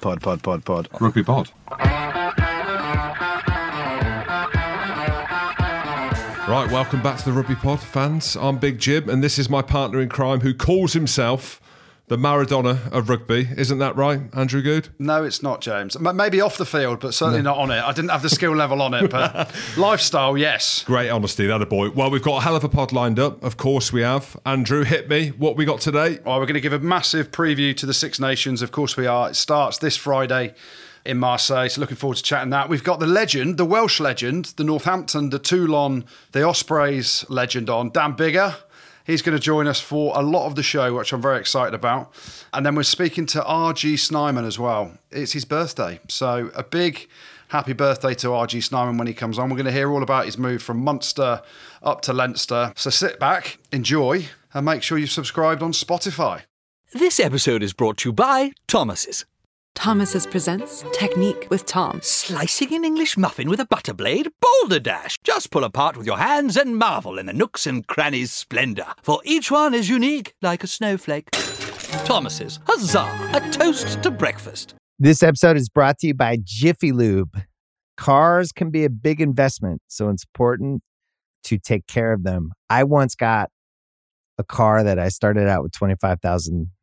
Pod, pod, pod, pod. Rugby pod. Right, welcome back to the Rugby Pod, fans. I'm Big Jim, and this is my partner in crime who calls himself the Maradona of rugby. Isn't that right, Andrew Good? No, it's not, James. Maybe off the field, but certainly not on it. I didn't have the skill level on it, but lifestyle, yes. Great honesty, that a boy. Well, we've got a hell of a pod lined up. Of course, we have. Andrew, hit me. What we got today? Well, we're going to give a massive preview to the Six Nations. Of course, we are. It starts this Friday in Marseille. So looking forward to chatting that. We've got the legend, the Welsh legend, the Northampton, the Toulon, the Ospreys legend on, Dan Biggar. He's going to join us for a lot of the show, which I'm very excited about. And then we're speaking to RG Snyman as well. It's his birthday. So a big happy birthday to RG Snyman when he comes on. We're going to hear all about his move from Munster up to Leinster. So sit back, enjoy, and make sure you've subscribed on Spotify. This episode is brought to you by Thomas's. Thomas's presents Technique with Tom. Slicing an English muffin with a butter blade? Boulder Dash! Just pull apart with your hands and marvel in the nooks and crannies' splendour, for each one is unique like a snowflake. Thomas's, huzzah! A toast to breakfast. This episode is brought to you by Jiffy Lube. Cars can be a big investment, so it's important to take care of them. I once got a car that I started out with 25,000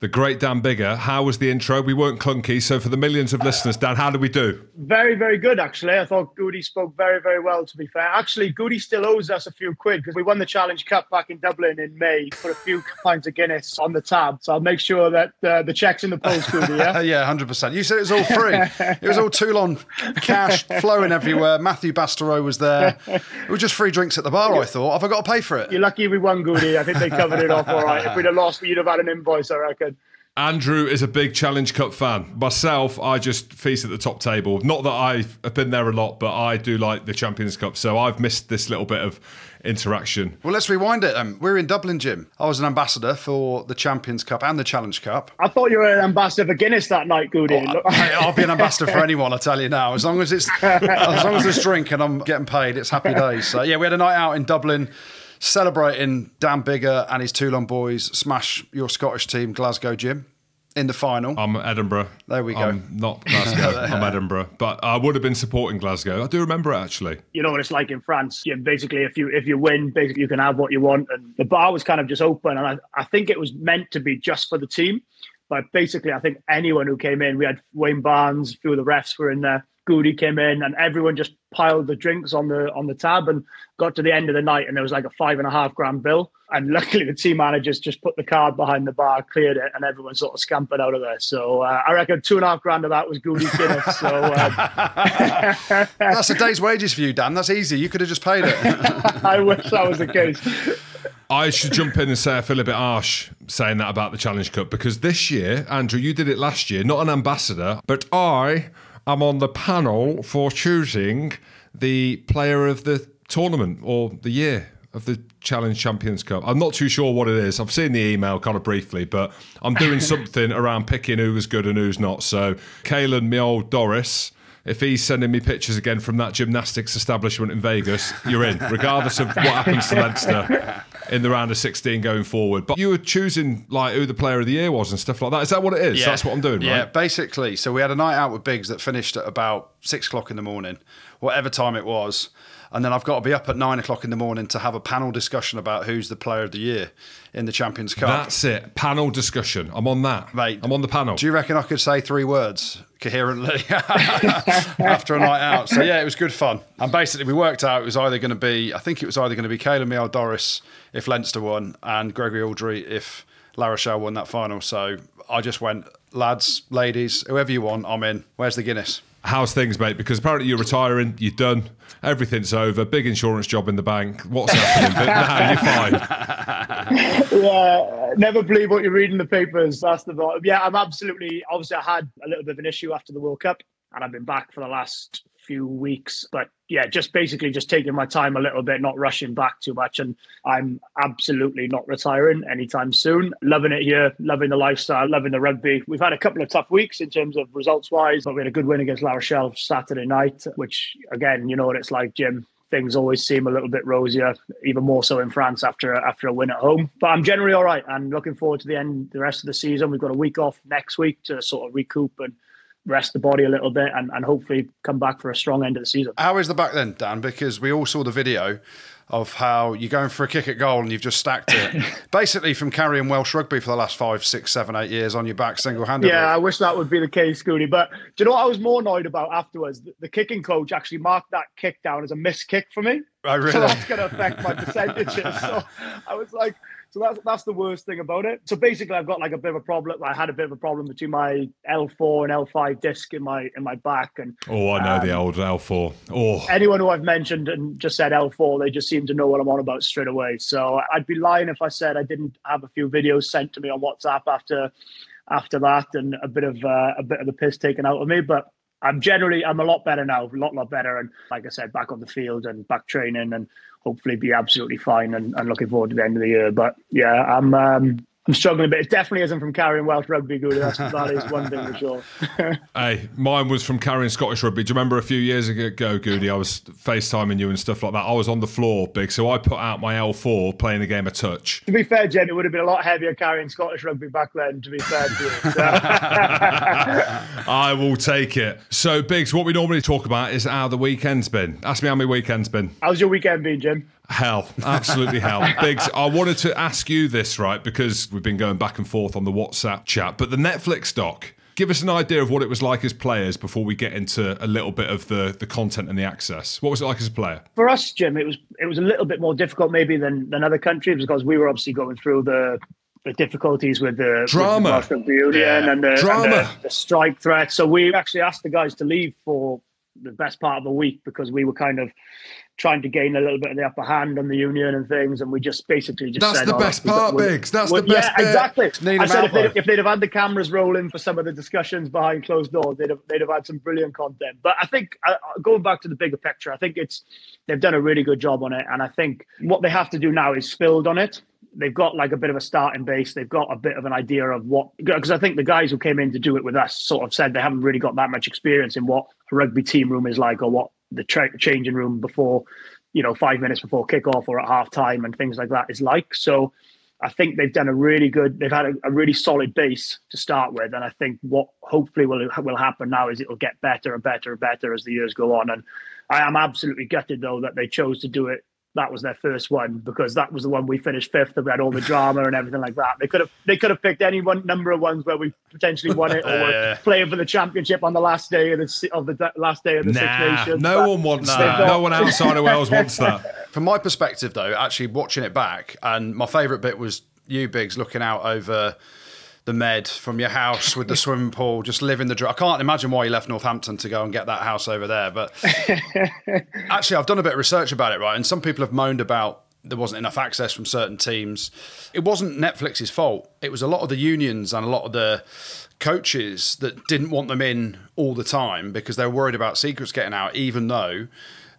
The great Dan Biggar. How was the intro? We weren't clunky. So, for the millions of listeners, Dan, how did we do? Very, very good, actually. I thought Goody spoke very, very well, to be fair. Actually, Goody still owes us a few quid because we won the Challenge Cup back in Dublin in May. Put a few pints of Guinness on the tab. So I'll make sure that uh, the check's in the post, Goody, yeah? yeah, 100%. You said it was all free. it was all Toulon cash flowing everywhere. Mathieu Bastareaud was there. It was just free drinks at the bar, I thought. Have I got to pay for it? You're lucky we won, Goody. I think they covered it off all right. If we'd have lost, you'd have had an invoice, I reckon. Andrew is a big Challenge Cup fan. Myself, I just feast at the top table. Not that I've been there a lot, but I do like the Champions Cup. So I've missed this little bit of interaction. Well, let's rewind it. Um, we're in Dublin, Jim. I was an ambassador for the Champions Cup and the Challenge Cup. I thought you were an ambassador for Guinness that night, Goody. Oh, I, I'll be an ambassador for anyone, I tell you now. As long as it's as long as there's drink and I'm getting paid, it's happy days. So yeah, we had a night out in Dublin celebrating Dan Biggar and his Toulon boys smash your Scottish team, Glasgow Jim in the final. I'm Edinburgh. There we go. I'm not Glasgow. I'm Edinburgh, but I would have been supporting Glasgow. I do remember it actually. You know what it's like in France. Yeah, basically, if you if you win, basically you can have what you want, and the bar was kind of just open, and I, I think it was meant to be just for the team. But basically, I think anyone who came in, we had Wayne Barnes, a few of the refs were in there. Goody came in, and everyone just piled the drinks on the on the tab, and got to the end of the night, and there was like a five and a half grand bill. And luckily, the team managers just put the card behind the bar, cleared it, and everyone sort of scampered out of there. So uh, I reckon two and a half grand of that was Goody's Guinness. So um, That's a day's wages for you, Dan. That's easy. You could have just paid it. I wish that was the case. I should jump in and say I feel a bit harsh saying that about the Challenge Cup because this year, Andrew, you did it last year, not an ambassador, but I am on the panel for choosing the player of the tournament or the year of the Challenge Champions Cup. I'm not too sure what it is. I've seen the email kind of briefly, but I'm doing something around picking who was good and who's not. So, Caelan, my old Doris, if he's sending me pictures again from that gymnastics establishment in Vegas, you're in, regardless of what happens to Leinster in the round of 16 going forward. But you were choosing like who the player of the year was and stuff like that. Is that what it is? Yeah. That's what I'm doing, Yeah, right? basically. So we had a night out with Biggs that finished at about six o'clock in the morning, whatever time it was. And then I've got to be up at nine o'clock in the morning to have a panel discussion about who's the player of the year in the Champions Cup. That's it. Panel discussion. I'm on that. Mate, I'm on the panel. Do you reckon I could say three words coherently after a night out? So yeah, it was good fun. And basically, we worked out it was either going to be, I think it was either going to be Caleb Miel Doris if Leinster won, and Gregory Alldritt if La Rochelle won that final. So I just went, lads, ladies, whoever you want, I'm in. Where's the Guinness? How's things, mate? Because apparently you're retiring, you're done, everything's over, big insurance job in the bank. What's happening? but nah, you're fine. yeah, never believe what you read in the papers. That's the bottom. Yeah, I'm absolutely. Obviously, I had a little bit of an issue after the World Cup, and I've been back for the last few weeks. But yeah, just basically just taking my time a little bit, not rushing back too much. And I'm absolutely not retiring anytime soon. Loving it here, loving the lifestyle, loving the rugby. We've had a couple of tough weeks in terms of results wise, but we had a good win against La Rochelle Saturday night, which again, you know what it's like, Jim things always seem a little bit rosier, even more so in France after after a win at home. But I'm generally all right. I'm looking forward to the end, the rest of the season. We've got a week off next week to sort of recoup and rest the body a little bit and, and hopefully come back for a strong end of the season. How is the back then, Dan? Because we all saw the video of how you're going for a kick at goal and you've just stacked it. Basically, from carrying Welsh rugby for the last five, six, seven, eight years on your back single handedly. Yeah, I wish that would be the case, Goody. But do you know what I was more annoyed about afterwards? The, the kicking coach actually marked that kick down as a missed kick for me. Oh, I really? So that's going to affect my percentages. so I was like, so that's that's the worst thing about it. So basically, I've got like a bit of a problem. I had a bit of a problem between my L4 and L5 disc in my in my back. And oh, I know um, the old L4. Oh, anyone who I've mentioned and just said L4, they just seem to know what I'm on about straight away. So I'd be lying if I said I didn't have a few videos sent to me on WhatsApp after after that, and a bit of uh, a bit of the piss taken out of me. But I'm generally I'm a lot better now, a lot lot better, and like I said, back on the field and back training, and hopefully be absolutely fine. And, and looking forward to the end of the year. But yeah, I'm um, I'm struggling a bit. It definitely isn't from carrying Welsh rugby, Goody. That's, that is one thing for sure. hey, mine was from carrying Scottish rugby. Do you remember a few years ago, Goody? I was FaceTiming you and stuff like that. I was on the floor, big. So I put out my L4 playing the game of touch. To be fair, Jen, it would have been a lot heavier carrying Scottish rugby back then, to be fair to you. So. I will take it. So, Biggs, what we normally talk about is how the weekend's been. Ask me how my weekend's been. How's your weekend been, Jim? Hell, absolutely hell. Biggs, I wanted to ask you this, right? Because we've been going back and forth on the WhatsApp chat, but the Netflix doc, give us an idea of what it was like as players before we get into a little bit of the, the content and the access. What was it like as a player? For us, Jim, it was it was a little bit more difficult maybe than, than other countries because we were obviously going through the the difficulties with the drama, with the Union yeah. and, the, drama. And the, the strike threat. So we actually asked the guys to leave for the best part of a week because we were kind of trying to gain a little bit of the upper hand on the union and things, and we just basically just that's said, the oh, best part, Biggs. That's the best. Yeah, exactly. I said if they'd, if they'd, have had the cameras rolling for some of the discussions behind closed doors, they'd have they'd have had some brilliant content. But I think uh, uh, going back to the bigger picture, I think it's they've done a really good job on it, and I think what they have to do now is build on it they've got like a bit of a starting base. They've got a bit of an idea of what because I think the guys who came in to do it with us sort of said they haven't really got that much experience in what a rugby team room is like or what the tra- changing room before you know five minutes before kickoff or at half time and things like that is like. So I think they've done a really good. They've had a, a, really solid base to start with, and I think what hopefully will will happen now is it'll get better and better and better as the years go on. And I am absolutely gutted though that they chose to do it that was their first one because that was the one we finished fifth and had all the drama and everything like that. They could have they could have picked any one number of ones where we potentially won it or uh, playing for the championship on the last day of the of the last day of the nah, Six Nations. No but one wants that. No one outside of Wales wants that. From my perspective, though, actually watching it back, and my favourite bit was you, Biggs, looking out over the med from your house with the swimming pool, just living the dream. I can't imagine why you left Northampton to go and get that house over there. But actually, I've done a bit of research about it, right? And some people have moaned about there wasn't enough access from certain teams. It wasn't Netflix's fault. It was a lot of the unions and a lot of the coaches that didn't want them in all the time because they were worried about secrets getting out, even though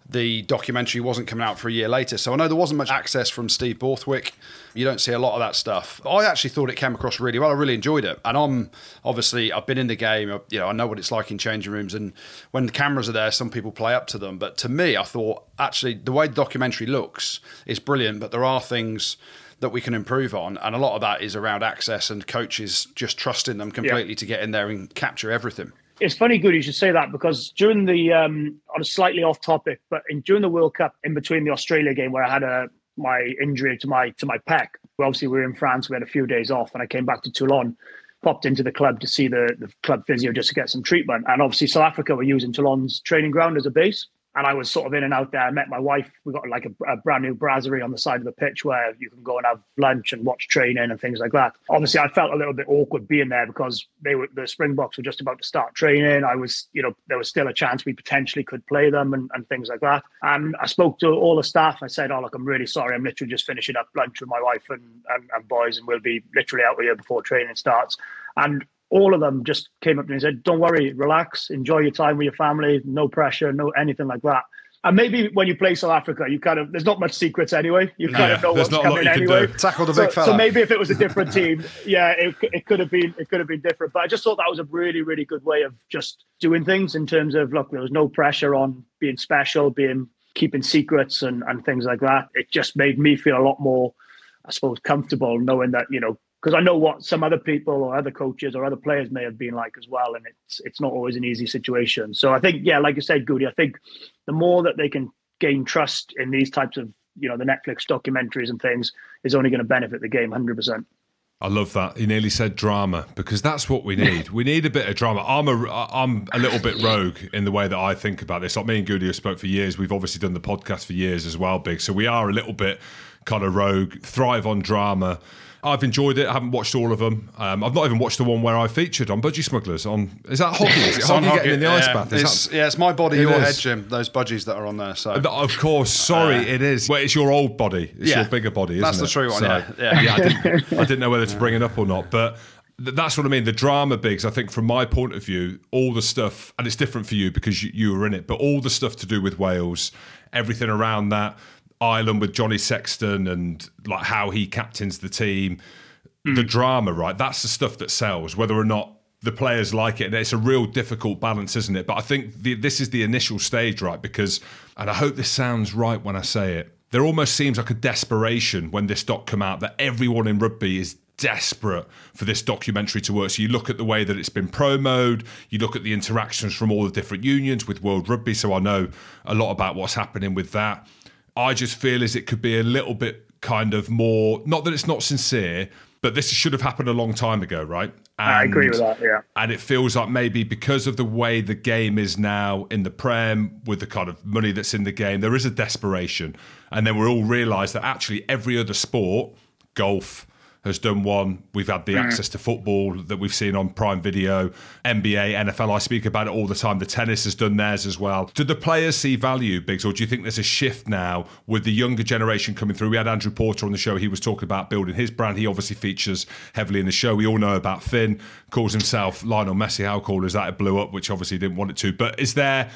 the documentary wasn't coming out for a year later. So I know there wasn't much access from Steve Borthwick. You don't see a lot of that stuff. I actually thought it came across really well. I really enjoyed it. And I'm obviously, I've been in the game, you know, I know what it's like in changing rooms. And when the cameras are there, some people play up to them. But to me, I thought actually the way the documentary looks is brilliant, but there are things that we can improve on. And a lot of that is around access and coaches just trusting them completely yeah. to get in there and capture everything it's funny, good you should say that because during the um, on a slightly off topic, but in, during the World Cup, in between the Australia game where I had a my injury to my to my pec, obviously we were in France, we had a few days off, and I came back to Toulon, popped into the club to see the the club physio just to get some treatment, and obviously South Africa were using Toulon's training ground as a base. And I was sort of in and out there. I met my wife. We got like a, a, brand new brasserie on the side of the pitch where you can go and have lunch and watch training and things like that. Obviously, I felt a little bit awkward being there because they were the Springboks were just about to start training. I was, you know, there was still a chance we potentially could play them and, and things like that. And I spoke to all the staff. I said, "Oh, look, I'm really sorry. I'm literally just finishing up lunch with my wife and, and, and boys, and we'll be literally out here before training starts." And all of them just came up to me and said, "Don't worry, relax, enjoy your time with your family, no pressure, no anything like that." And maybe when you play South Africa, you kind of there's not much secrets anyway. You kind of know what's coming anyway. Tackle the so, big fella. So maybe if it was a different team, yeah, it, it could have been it could have been different. But I just thought that was a really really good way of just doing things in terms of look, there was no pressure on being special, being keeping secrets and and things like that. It just made me feel a lot more, I suppose, comfortable knowing that you know because I know what some other people or other coaches or other players may have been like as well, and it's it's not always an easy situation. So I think, yeah, like you said, Goody, I think the more that they can gain trust in these types of you know the Netflix documentaries and things is only going to benefit the game hundred percent. I love that. He nearly said drama because that's what we need. we need a bit of drama. I'm a, I'm a little bit rogue in the way that I think about this. Like me and Goody have spoke for years. We've obviously done the podcast for years as well, Big. So we are a little bit kind of rogue, thrive on drama. I've enjoyed it. I haven't watched all of them. Um, I've not even watched the one where I featured on Budgie Smugglers. On is that hockey? Is it hockey getting in the yeah. ice bath? Is it's, that, yeah, it's my body, It your is. head, Jim. Those budgies that are on there. So of course. Sorry, it is. Well, it's your old body. It's Yeah. your bigger body. Isn't it? That's the it? true one, So, yeah. Yeah. I, didn't, I didn't know whether to bring it up or not, but. th- That's what I mean. The drama bigs, I think, from my point of view, all the stuff, and it's different for you because you, you were in it, but all the stuff to do with Wales, everything around that Ireland with Johnny Sexton and like how he captains the team, mm. the drama, right? That's the stuff that sells, whether or not the players like it. And it's a real difficult balance, isn't it? But I think the, this is the initial stage, right? Because, and I hope this sounds right when I say it, there almost seems like a desperation when this doc come out that everyone in rugby is desperate for this documentary to work. So you look at the way that it's been promoted, you look at the interactions from all the different unions with World Rugby. So I know a lot about what's happening with that. I just feel as it could be a little bit kind of more, not that it's not sincere, but this should have happened a long time ago, right? I agree And- with that. Yeah. and it feels like maybe because of the way the game is now in the Prem, with the kind of money that's in the game, there is a desperation. And then we all realise that actually every other sport, golf, has done one. We've had the mm. access to football that we've seen on Prime Video, NBA, NFL. I speak about it all the time. The tennis has done theirs as well. Do the players see value, Biggs, or do you think there's a shift now with the younger generation coming through? We had Andrew Porter on the show. He was talking about building his brand. He obviously features heavily in the show. We all know about Finn, calls himself Lionel Messi. How cool is that? It blew up, which obviously didn't want it to. But is there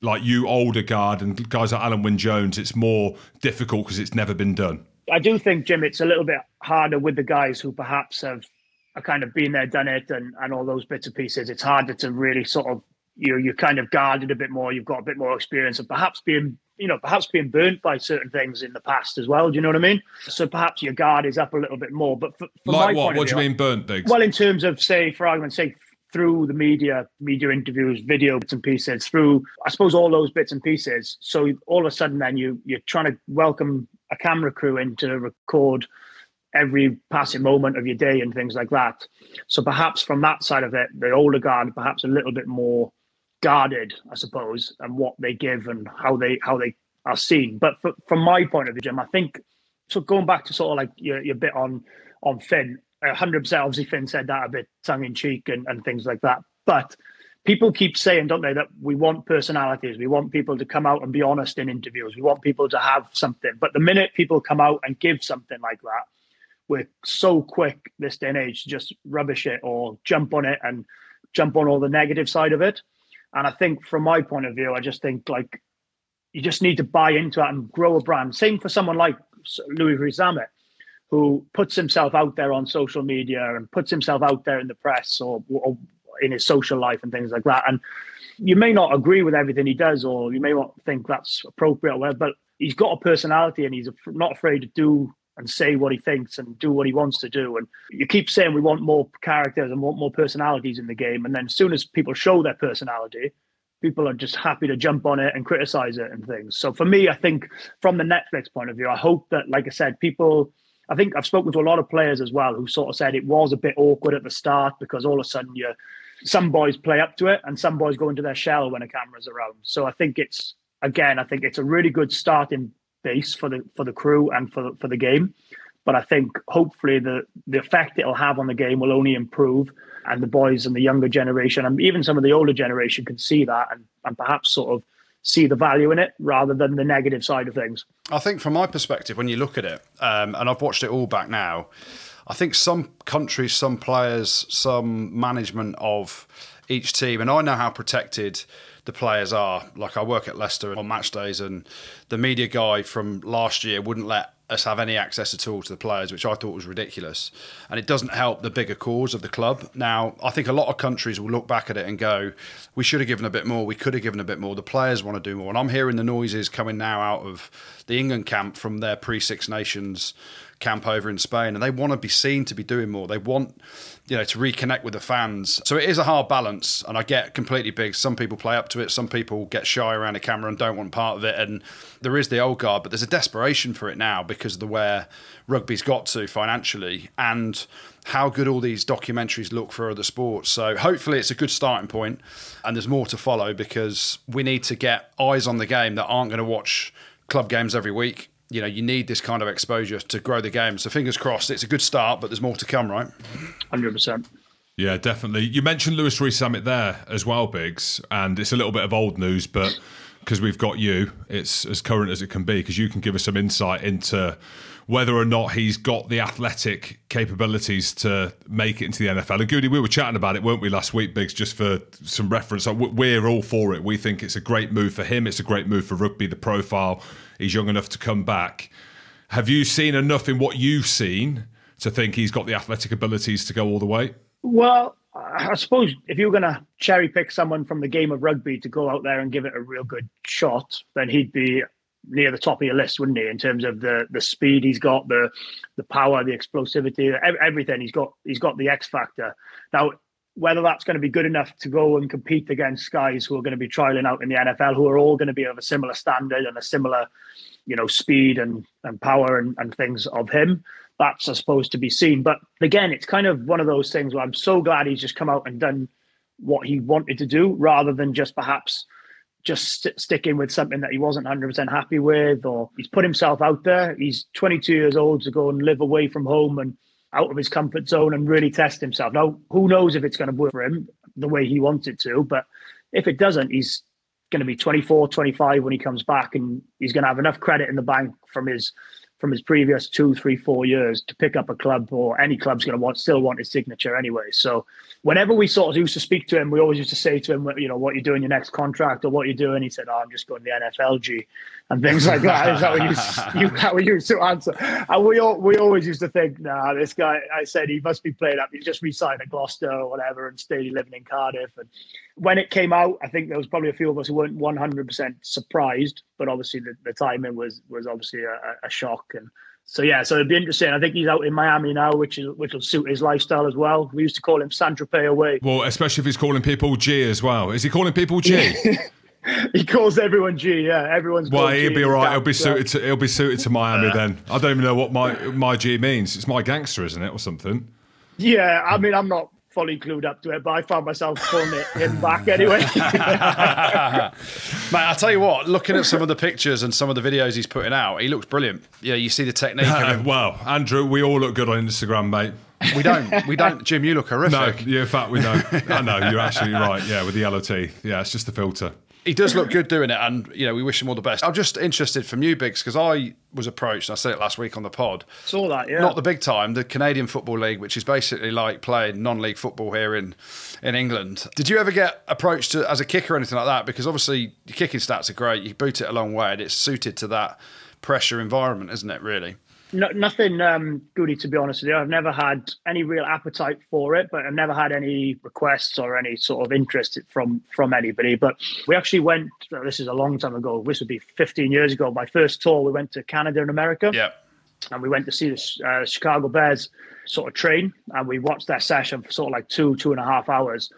like you older guard and guys like Alun Wyn Jones, it's more difficult because it's never been done. I do think, Jim, it's a little bit harder with the guys who perhaps have, kind of been there, done it, and, and all those bits and pieces. It's harder to really sort of you know, you're kind of guarded a bit more. You've got a bit more experience, and perhaps being you know perhaps being burnt by certain things in the past as well. Do you know what I mean? So perhaps your guard is up a little bit more. But for, from Like my what? point of What do you mean burnt, Biggs? Well, in terms of say, for argument's sake, through the media, media interviews, video bits and pieces, through I suppose all those bits and pieces. So all of a sudden, then you you're trying to welcome a camera crew in to record every passing moment of your day and things like that. So perhaps from that side of it, the older guard perhaps a little bit more guarded, I suppose, and what they give and how they how they are seen. But f from my point of view, Jim, I think so. Going back to sort of like your, your bit on on Finn, hundred percent. Obviously, Finn said that a bit tongue in cheek and, and things like that. But people keep saying, don't they, that we want personalities. We want people to come out and be honest in interviews. We want people to have something. But the minute people come out and give something like that, we're so quick this day and age to just rubbish it or jump on it and jump on all the negative side of it. And I think from my point of view, I just think like you just need to buy into it and grow a brand. Same for someone like Louis Rees-Zammit, who puts himself out there on social media and puts himself out there in the press or, or in his social life and things like that. And you may not agree with everything he does, or you may not think that's appropriate, or whatever, but he's got a personality and he's not afraid to do and say what he thinks and do what he wants to do. And you keep saying we want more characters and want more personalities in the game. And then as soon as people show their personality, people are just happy to jump on it and criticize it and things. So for me, I think from the Netflix point of view, I hope that, like I said, people. I think I've spoken to a lot of players as well who sort of said it was a bit awkward at the start because all of a sudden you some boys play up to it and some boys go into their shell when a camera's around. So I think it's again, I think it's a really good starting base for the for the crew and for the, for the game. But I think hopefully the the effect it'll have on the game will only improve, and the boys and the younger generation and even some of the older generation can see that and, and perhaps sort of see the value in it rather than the negative side of things. I think from my perspective, when you look at it, um, and I've watched it all back now, I think some countries, some players, some management of each team, and I know how protected the players are. Like I work at Leicester on match days, and the media guy from last year wouldn't let us have any access at all to the players, which I thought was ridiculous. And it doesn't help the bigger cause of the club. Now, I think a lot of countries will look back at it and go, we should have given a bit more, we could have given a bit more. The players want to do more. And I'm hearing the noises coming now out of the England camp from their pre Six Nations camp over in Spain, and they want to be seen to be doing more. They want, you know, to reconnect with the fans. So it is a hard balance, and I get completely big. Some people play up to it, some people get shy around a camera and don't want part of it. And there is the old guard, but there's a desperation for it now because of the where rugby's got to financially and how good all these documentaries look for other sports. So hopefully it's a good starting point and there's more to follow because we need to get eyes on the game that aren't going to watch club games every week you know, you need this kind of exposure to grow the game. So fingers crossed, it's a good start, but there's more to come, right? Hundred percent. Yeah, definitely. You mentioned Louis Rees-Zammit there as well, Biggs, and it's a little bit of old news, but because we've got you, it's as current as it can be because you can give us some insight into whether or not he's got the athletic capabilities to make it into the NFL. And Goody, we were chatting about it, weren't we, last week, Biggs, just for some reference. We're all for it. We think it's a great move for him. It's a great move for rugby, the profile he's young enough to come back. Have you seen enough in what you've seen to think he's got the athletic abilities to go all the way? Well, I suppose if you were going to cherry pick someone from the game of rugby to go out there and give it a real good shot, then he'd be near the top of your list, wouldn't he? In terms of the the speed he's got, the the power, the explosivity, everything he's got. He's got the X factor. Now, whether that's going to be good enough to go and compete against guys who are going to be trialing out in the NFL, who are all going to be of a similar standard and a similar, you know, speed and, and power and, and things of him, that's supposed to be seen. But again, it's kind of one of those things where I'm so glad he's just come out and done what he wanted to do rather than just perhaps just st- sticking with something that he wasn't 100% happy with or he's put himself out there. He's 22 years old to go and live away from home and out of his comfort zone and really test himself. Now, who knows if it's going to work for him the way he wants it to, but if it doesn't, he's going to be 24, 25 when he comes back and he's going to have enough credit in the bank from his from his previous two, three, four years to pick up a club or any club's going to want still want his signature anyway. So whenever we sort of used to speak to him, we always used to say to him, you know, what you're doing your next contract or what you're doing. He said, "Oh, I'm just going to the NFLG," and things like that. Is that what you, you we used to answer? And we all we always used to think, "Nah, this guy." I said he must be played up. He just re-signed at Gloucester or whatever and stayed living in Cardiff. And when it came out, I think there was probably a few of us who weren't 100 percent surprised, but obviously the, the timing was was obviously a, a shock and so yeah, so it'd be interesting. I think he's out in Miami now, which is which will suit his lifestyle as well. We used to call him Sandra Pay away. Well, especially if he's calling people G as well. Is he calling people G? he calls everyone G. Yeah, everyone's. Well, he'll G be all right. He'll be suited. To, he'll be suited to Miami then. I don't even know what my my G means. It's my gangster, isn't it, or something? Yeah, I mean, I'm not fully clued up to it, but I found myself pulling it in back anyway. Mate, I'll tell you what, looking at some of the pictures and some of the videos he's putting out, he looks brilliant. Yeah, you see the technique. Uh, well, Andrew, we all look good on Instagram, mate. We don't. We don't. Jim, you look horrific. No, yeah, in fact, we don't. I know, you're absolutely right. Yeah, with the yellow teeth. Yeah, it's just the filter he does look good doing it, and you know we wish him all the best. I'm just interested from you, Biggs, because I was approached. I said it last week on the pod. Saw that, yeah. Not the big time, the Canadian Football League, which is basically like playing non-league football here in in England. Did you ever get approached to, as a kicker or anything like that? Because obviously your kicking stats are great. You boot it a long way, and it's suited to that pressure environment, isn't it? Really no, nothing um, goody to be honest with you. I've never had any real appetite for it, but I've never had any requests or any sort of interest from from anybody. But we actually went. This is a long time ago. This would be 15 years ago. My first tour, we went to Canada and America. Yeah, and we went to see the uh, Chicago Bears sort of train, and we watched that session for sort of like two two and a half hours.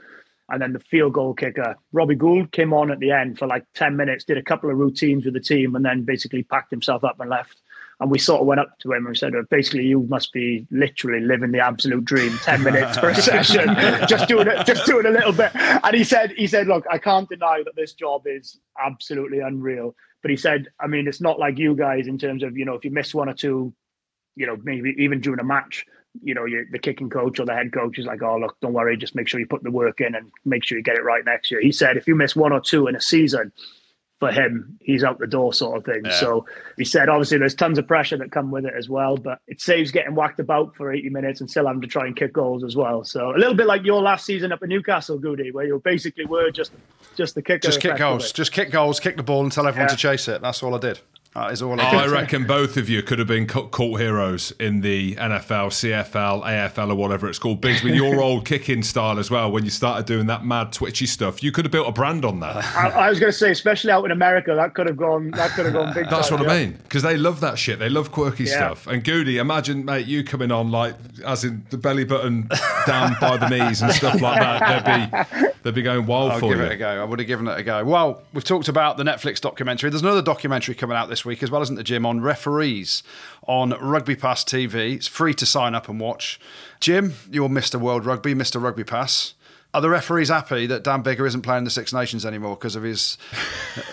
And then the field goal kicker, Robbie Gould, came on at the end for like 10 minutes, did a couple of routines with the team, and then basically packed himself up and left And we sort of went up to him and said, basically, you must be literally living the absolute dream. Ten minutes for a session, just doing it, just doing a little bit. And he said, he said, look, I can't deny that this job is absolutely unreal. But he said, I mean, it's not like you guys in terms of you know if you miss one or two, you know maybe even during a match, you know you, the kicking coach or the head coach is like, oh look, don't worry, just make sure you put the work in and make sure you get it right next year. He said, if you miss one or two in a season, for him, he's out the door sort of thing. Yeah. So he said, obviously, there's tons of pressure that come with it as well, but it saves getting whacked about for 80 minutes and still having to try and kick goals as well. So a little bit like your last season up at Newcastle, Goody, where you basically were just just the kicker. Just kick goals, just kick goals, kick the ball and tell everyone yeah. to chase it. That's all I did. That is all I, oh, I reckon both of you could have been cult heroes in the NFL, CFL, AFL, or whatever it's called. Biggs, with your old kicking style as well, when you started doing that mad twitchy stuff, you could have built a brand on that. I, I was going to say, especially out in America, that could have gone. That could have gone big. That's time, what yeah. I mean, because they love that shit. They love quirky yeah. stuff. And Goody, imagine, mate, you coming on like, as in the belly button down by the knees and stuff like that. They'd be, they'd be going wild I'll for give you. it a go. I would have given it a go. Well, we've talked about the Netflix documentary. There's another documentary coming out this week as well, isn't there, Jim? Jim, on referees on Rugby Pass TV. It's free to sign up and watch. Jim, you're Mr. World Rugby, Mr. Rugby Pass. Are the referees happy that Dan Biggar isn't playing the Six Nations anymore because of his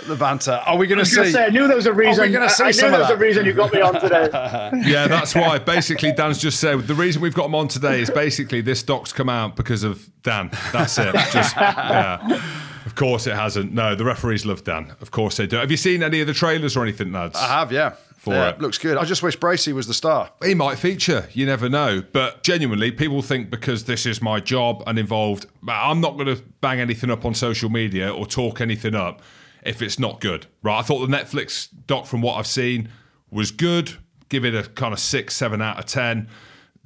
the banter? Are we going to see? Say, I knew there was a reason. Are we going to see I, I knew there was a reason you got me on today. yeah, that's why. Basically, Dan's just said the reason we've got him on today is basically this doc's come out because of Dan. That's it. Just yeah. Of course it hasn't. No, the referees love Dan. Of course they do. Have you seen any of the trailers or anything, lads? I have, yeah. For yeah, it. Looks good. I just wish Bracey was the star. He might feature. You never know. But genuinely, people think because this is my job and involved, I'm not going to bang anything up on social media or talk anything up if it's not good. Right? I thought the Netflix doc, from what I've seen, was good. Give it a kind of six, seven out of ten.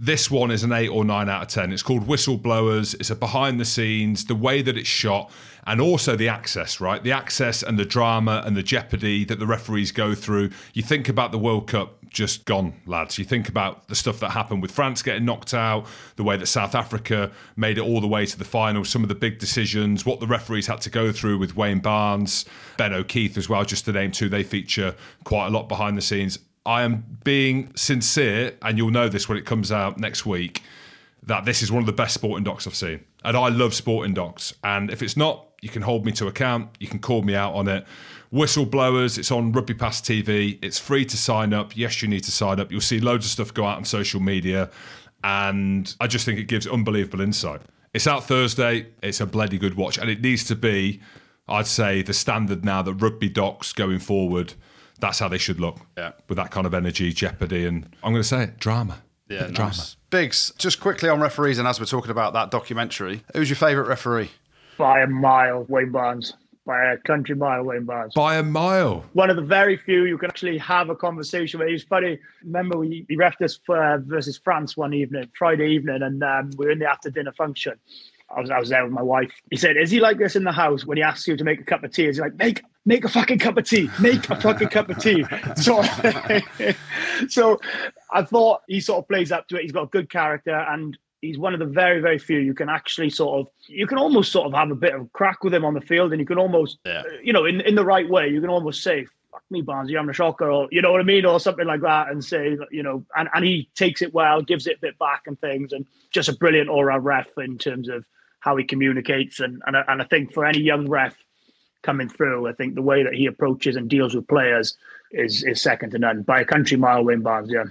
This one is an eight or nine out of 10. It's called Whistleblowers. It's a behind the scenes, the way that it's shot, and also the access, right? The access and the drama and the jeopardy that the referees go through. You think about the World Cup just gone, lads. You think about the stuff that happened with France getting knocked out, the way that South Africa made it all the way to the final, some of the big decisions, what the referees had to go through with Wayne Barnes, Ben O'Keeffe as well, just to name two. They feature quite a lot behind the scenes. I am being sincere, and you'll know this when it comes out next week, that this is one of the best sporting docs I've seen. And I love sporting docs. And if it's not, you can hold me to account. You can call me out on it. Whistleblowers, it's on Rugby Pass TV. It's free to sign up. Yes, you need to sign up. You'll see loads of stuff go out on social media. And I just think it gives unbelievable insight. It's out Thursday. It's a bloody good watch. And it needs to be, I'd say, the standard now that rugby docs going forward – that's how they should look. Yeah. With that kind of energy, jeopardy, and I'm going to say it, drama. Yeah, nice. drama. Biggs, just quickly on referees, and as we're talking about that documentary, who's your favourite referee? By a mile, Wayne Barnes. By a country mile, Wayne Barnes. By a mile. One of the very few you can actually have a conversation with. He's funny. Remember, we, he refed us for, uh, versus France one evening, Friday evening, and um, we were in the after dinner function. I was, I was there with my wife. He said, Is he like this in the house when he asks you to make a cup of tea? Is he like, Make make a fucking cup of tea, make a fucking cup of tea. So, so I thought he sort of plays up to it. He's got a good character and he's one of the very, very few you can actually sort of, you can almost sort of have a bit of crack with him on the field and you can almost, yeah. Uh, you know, in, in the right way, you can almost say, fuck me, Barnes, you're having a shocker, or you know what I mean, or something like that, and say, you know, and, and he takes it well, gives it a bit back and things, and just a brilliant aura ref in terms of how he communicates. And, and, and I think for any young ref, coming through. I think the way that he approaches and deals with players is is second to none by a country mile. Wayne Barnes, yeah.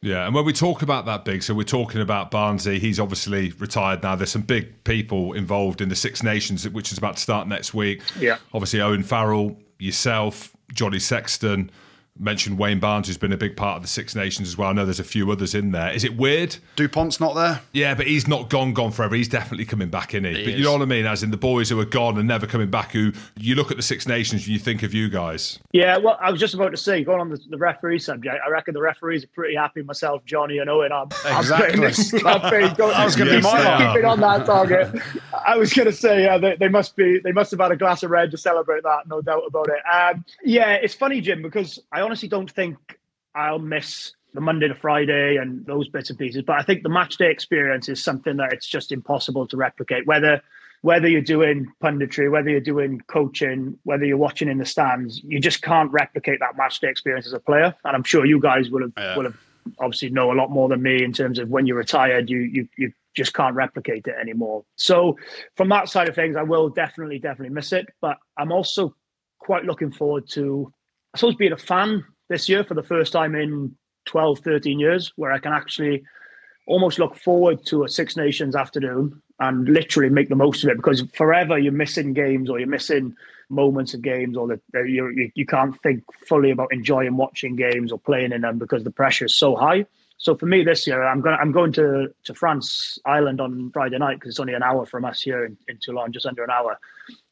Yeah, and when we talk about that big, so we're talking about Barnesy. He's obviously retired now. There's some big people involved in the Six Nations, which is about to start next week. Yeah, obviously Owen Farrell, yourself, Johnny Sexton mentioned Wayne Barnes, who's been a big part of the Six Nations as well. I know there's a few others in there. Is it weird? Dupont's not there. Yeah, but he's not gone, gone forever. He's definitely coming back, in he? he but is. you know what I mean? As in the boys who are gone and never coming back, who you look at the Six Nations and you think of you guys. Yeah, well, I was just about to say, going on the, the referee subject, I reckon the referees are pretty happy, myself, Johnny, and Owen. I'm, exactly. I'm I was going to yes, be my keeping on that target. I was going to say, yeah, they, they, must be, they must have had a glass of red to celebrate that, no doubt about it. Um, yeah, it's funny, Jim, because I honestly don't think I'll miss the Monday to Friday and those bits and pieces. But I think the match day experience is something that it's just impossible to replicate. Whether whether you're doing punditry, whether you're doing coaching, whether you're watching in the stands, you just can't replicate that match day experience as a player. And I'm sure you guys will have Yeah. will have obviously know a lot more than me in terms of when you're retired, you you you just can't replicate it anymore. So from that side of things, I will definitely definitely miss it. But I'm also quite looking forward to I suppose being a fan this year for the first time in 12, 13 years, where I can actually almost look forward to a Six Nations afternoon and literally make the most of it because forever you're missing games or you're missing moments of games or that you you can't think fully about enjoying watching games or playing in them because the pressure is so high. So for me this year, I'm going I'm going to to France Ireland on Friday night because it's only an hour from us here in, in Toulon, just under an hour.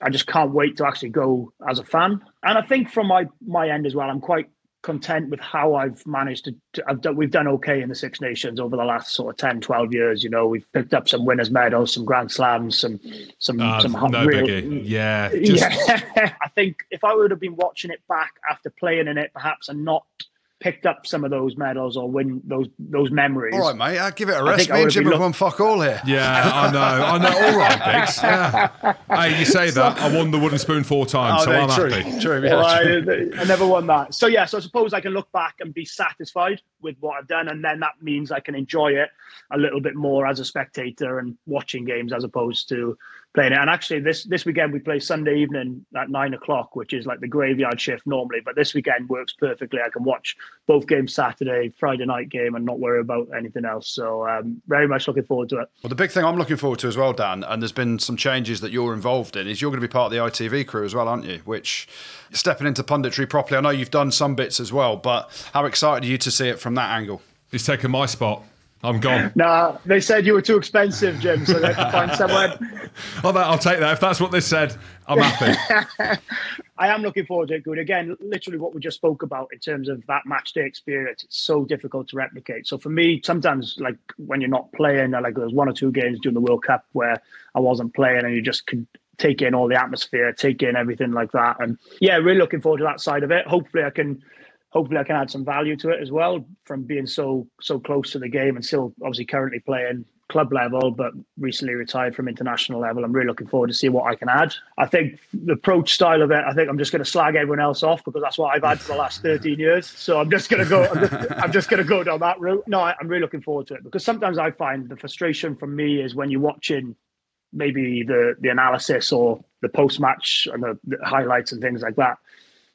I just can't wait to actually go as a fan. And I think from my my end as well, I'm quite content with how I've managed to, to I've done, we've done okay in the Six Nations over the last sort of 10, 12 years. You know, we've picked up some winners medals, some Grand Slams, some some Uh, some hot- no real-. Yeah. Just, yeah, I think if I would have been watching it back after playing in it, perhaps, and not picked up some of those medals or win those those memories. All right, mate. I'll give it a rest. I Me and would've Jim have won fuck all here. Yeah, I know, I know. All right, Biggs. Yeah. Hey, you say that. I won the wooden spoon four times, Oh, so no, I'm true, happy. true. Yeah, Well, true. I, I never won that. So yeah, so I suppose I can look back and be satisfied with what I've done, and then that means I can enjoy it a little bit more as a spectator and watching games as opposed to playing it. And actually, this this weekend we play Sunday evening at nine o'clock, which is like the graveyard shift normally, but this weekend works perfectly. I can watch both games Saturday, Friday night game, and not worry about anything else. So um, very much looking forward to it. Well, the big thing I'm looking forward to as well, Dan, and there's been some changes that you're involved in, is you're going to be part of the ITV crew as well, aren't you? Which, stepping into punditry properly, I know you've done some bits as well, but how excited are you to see it from that angle? He's taken my spot. I'm gone. Nah, they said you were too expensive, Jim, so they have to find someone. Oh, that, I'll take that. If that's what they said, I'm happy. I am looking forward to it. Good. Again, literally what we just spoke about in terms of that match day experience. It's so difficult to replicate. So for me, sometimes like when you're not playing, like there's one or two games during the World Cup where I wasn't playing, and you just could take in all the atmosphere, take in everything like that. And yeah, really looking forward to that side of it. Hopefully, I can. Hopefully, I can add some value to it as well from being so so close to the game and still obviously currently playing club level, but recently retired from international level. I'm really looking forward to see what I can add. I think the approach style of it, I think I'm just going to slag everyone else off because that's what I've had for the last 13 years. So I'm just going to go. I'm just, I'm just going to go down that route. No, I'm really looking forward to it because sometimes I find the frustration from me is when you're watching maybe the the analysis or the post match and the, the highlights and things like that.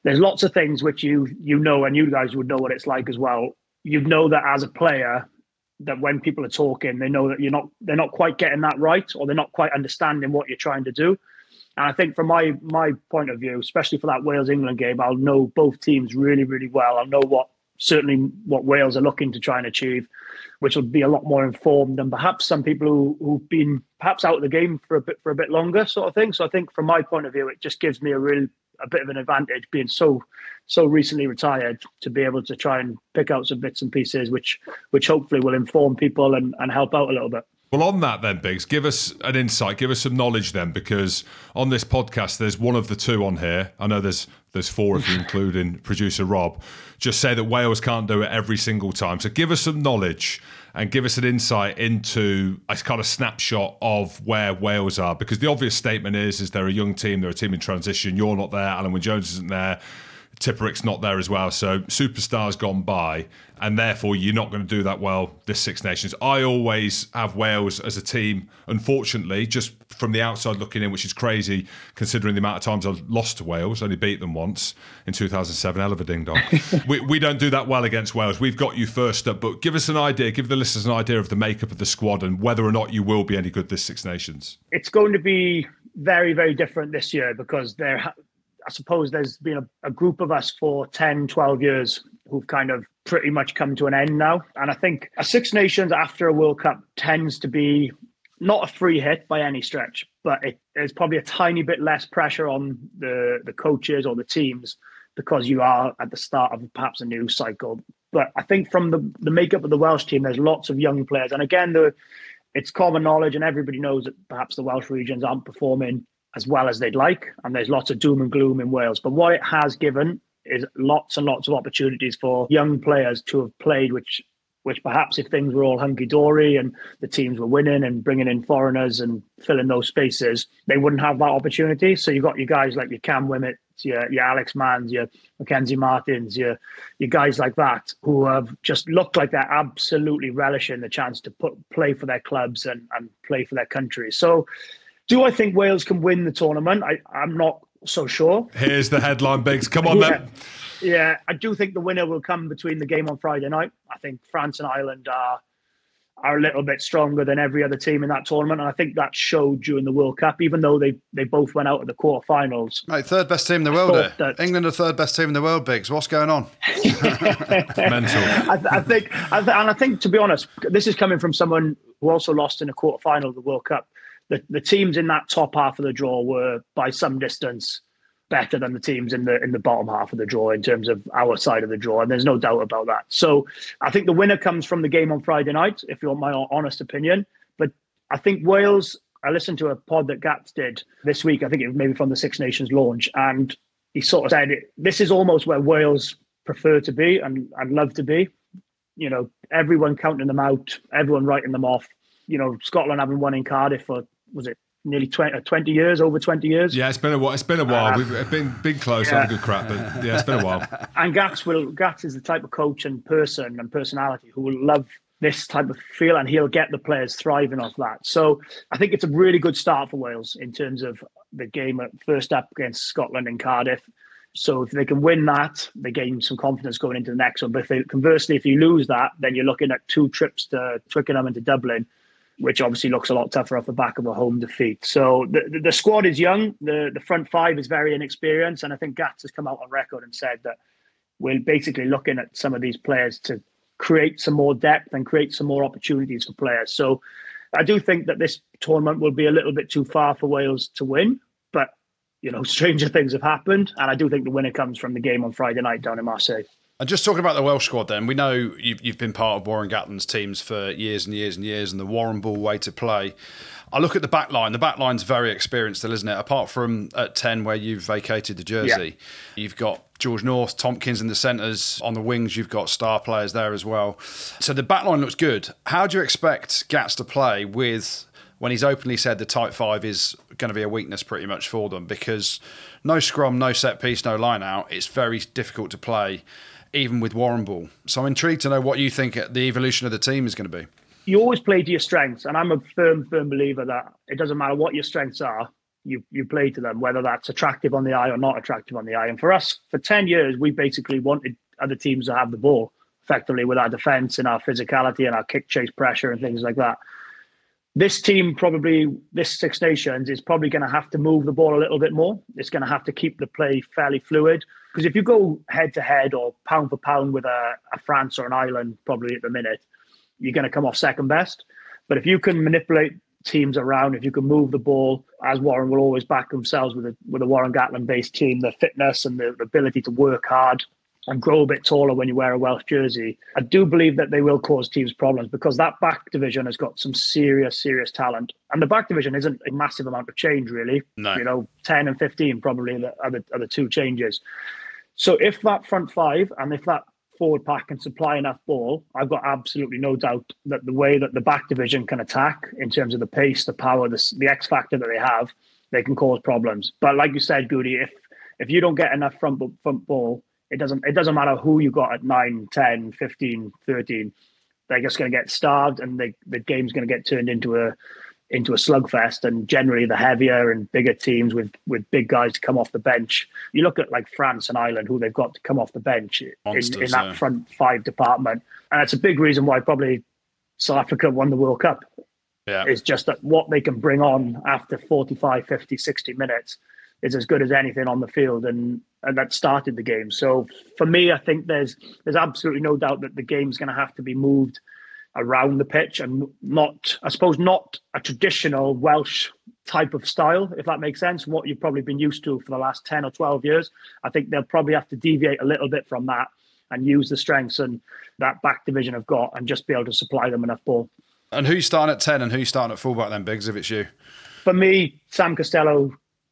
There's lots of things which you you know, and you guys would know what it's like as well. You'd know that as a player, that when people are talking, they know that you're not they're not quite getting that right, or they're not quite understanding what you're trying to do. And I think from my my point of view, especially for that Wales England game, I'll know both teams really really well. I'll know what certainly what Wales are looking to try and achieve, which will be a lot more informed than perhaps some people who, who've been perhaps out of the game for a bit for a bit longer, sort of thing. So I think from my point of view, it just gives me a real a bit of an advantage being so so recently retired to be able to try and pick out some bits and pieces which which hopefully will inform people and, and help out a little bit. Well, on that then, Biggs, give us an insight, give us some knowledge then, because on this podcast, there's one of the two on here. I know there's there's four if you include in producer Rob. Just say that Wales can't do it every single time. So give us some knowledge and give us an insight into a kind of snapshot of where Wales are, because the obvious statement is is they're a young team, they're a team in transition. You're not there, Alun Wyn Jones isn't there. Tipuric's not there as well. So superstars gone by, and therefore you're not going to do that well this Six Nations. I always have Wales as a team, unfortunately, just from the outside looking in, which is crazy considering the amount of times I've lost to Wales, only beat them once in 2007. Hell of a ding dong. we, we don't do that well against Wales. We've got you first up, but give us an idea, give the listeners an idea of the makeup of the squad and whether or not you will be any good this Six Nations. It's going to be very very different this year because there I suppose there's been a, a group of us for 10, 12 years who've kind of pretty much come to an end now. And I think a Six Nations after a World Cup tends to be not a free hit by any stretch, but it, there's probably a tiny bit less pressure on the, the coaches or the teams because you are at the start of perhaps a new cycle. But I think from the, the makeup of the Welsh team, there's lots of young players. And again, the it's common knowledge and everybody knows that perhaps the Welsh regions aren't performing as well as they'd like. And there's lots of doom and gloom in Wales. But what it has given is lots and lots of opportunities for young players to have played, which which perhaps if things were all hunky dory and the teams were winning and bringing in foreigners and filling those spaces, they wouldn't have that opportunity. So you've got your guys like your Cam Winnett, your, your Alex Manns, your Mackenzie Martins, your your guys like that who have just looked like they're absolutely relishing the chance to put play for their clubs and, and play for their country. So do I think Wales can win the tournament? I, I'm not so sure. Here's the headline, Biggs. Come on, yeah. then. Yeah, I do think the winner will come between the game on Friday night. I think France and Ireland are are a little bit stronger than every other team in that tournament, and I think that showed during the World Cup. Even though they they both went out of the quarterfinals, Mate, third best team in the world. thought that- England are third best team in the world. Biggs, what's going on? Mental. I, th- I think, I th- and I think to be honest, this is coming from someone who also lost in a quarterfinal of the World Cup. The the teams in that top half of the draw were by some distance better than the teams in the in the bottom half of the draw in terms of our side of the draw, and there's no doubt about that. So I think the winner comes from the game on Friday night, if you want my honest opinion. But I think Wales. I listened to a pod that Gats did this week. I think it was maybe from the Six Nations launch, and he sort of said this is almost where Wales prefer to be and and love to be. You know, everyone counting them out, everyone writing them off. You know, Scotland having won in Cardiff for was it nearly 20, uh, 20 years, over 20 years. Yeah, it's been a while. It's been a while. Uh, We've been been close, yeah. had a good crap, but yeah, it's been a while. and Gats will Gats is the type of coach and person and personality who will love this type of feel and he'll get the players thriving off that. So I think it's a really good start for Wales in terms of the game at first up against Scotland in Cardiff. So if they can win that, they gain some confidence going into the next one. But if they, conversely, if you lose that, then you're looking at two trips to Twickenham and to Dublin, which obviously looks a lot tougher off the back of a home defeat. So the, the, squad is young. The the front five is very inexperienced, and I think Gats has come out on record and said that we're basically looking at some of these players to create some more depth and create some more opportunities for players. So I do think that this tournament will be a little bit too far for Wales to win, but you know, stranger things have happened, and I do think the winner comes from the game on Friday night down in Marseille. And just talking about the Welsh squad, then we know you've, you've been part of Warren Gatland's teams for years and years and years, and the Warrenball way to play. I look at the back line. The back line's very experienced, still, isn't it? Apart from at ten, where you've vacated the jersey, you've got George North, Tompkins in the centres. On the wings, you've got star players there as well. So the back line looks good. How do you expect Gats to play with? When he's openly said the tight five is going to be a weakness pretty much for them because no scrum, no set piece, no line out, it's very difficult to play even with Warrenball. So I'm intrigued to know what you think the evolution of the team is going to be. You always play to your strengths, and I'm a firm, firm believer that it doesn't matter what your strengths are, you you play to them, whether that's attractive on the eye or not attractive on the eye. And for us, for ten years, we basically wanted other teams to have the ball effectively with our defence and our physicality and our kick chase pressure and things like that. This team probably, this Six Nations is probably going to have to move the ball a little bit more. It's going to have to keep the play fairly fluid because if you go head to head or pound for pound with a, a France or an Ireland, probably at the minute, you're going to come off second best. But if you can manipulate teams around, if you can move the ball, as Warren will always back themselves with a with a Warren Gatland based team, the fitness and the, the ability to work hard and grow a bit taller when you wear a Welsh jersey, I do believe that they will cause teams problems because that back division has got some serious, serious talent. And the back division isn't a massive amount of change, really. No. You know, 10 and 15 probably are the, are the, are the two changes. So if that front five and if that forward pack can supply enough ball, I've got absolutely no doubt that the way that the back division can attack in terms of the pace, the power, the, the X factor that they have, they can cause problems. But like you said, Goody, if if you don't get enough front front ball, it doesn't it doesn't matter who you got at 9, 10, 15, 13. They're just going to get starved and the, the game's going to get turned into a into a slugfest and generally the heavier and bigger teams with with big guys to come off the bench. You look at like France and Ireland who they've got to come off the bench in, Monsters, in that yeah. front five department. And it's a big reason why probably South Africa won the World Cup Yeah. is just that what they can bring on after 45, 50, 60 minutes is as good as anything on the field and, and that started the game. So for me, I think there's there's absolutely no doubt that the game's going to have to be moved around the pitch and not, I suppose, not a traditional Welsh type of style, if that makes sense, what you've probably been used to for the last 10 or 12 years. I think they'll probably have to deviate a little bit from that and use the strengths and that back division have got and just be able to supply them enough ball. And who's starting at 10 and who's starting at fullback then, Biggs, if it's you? For me, Sam Costelow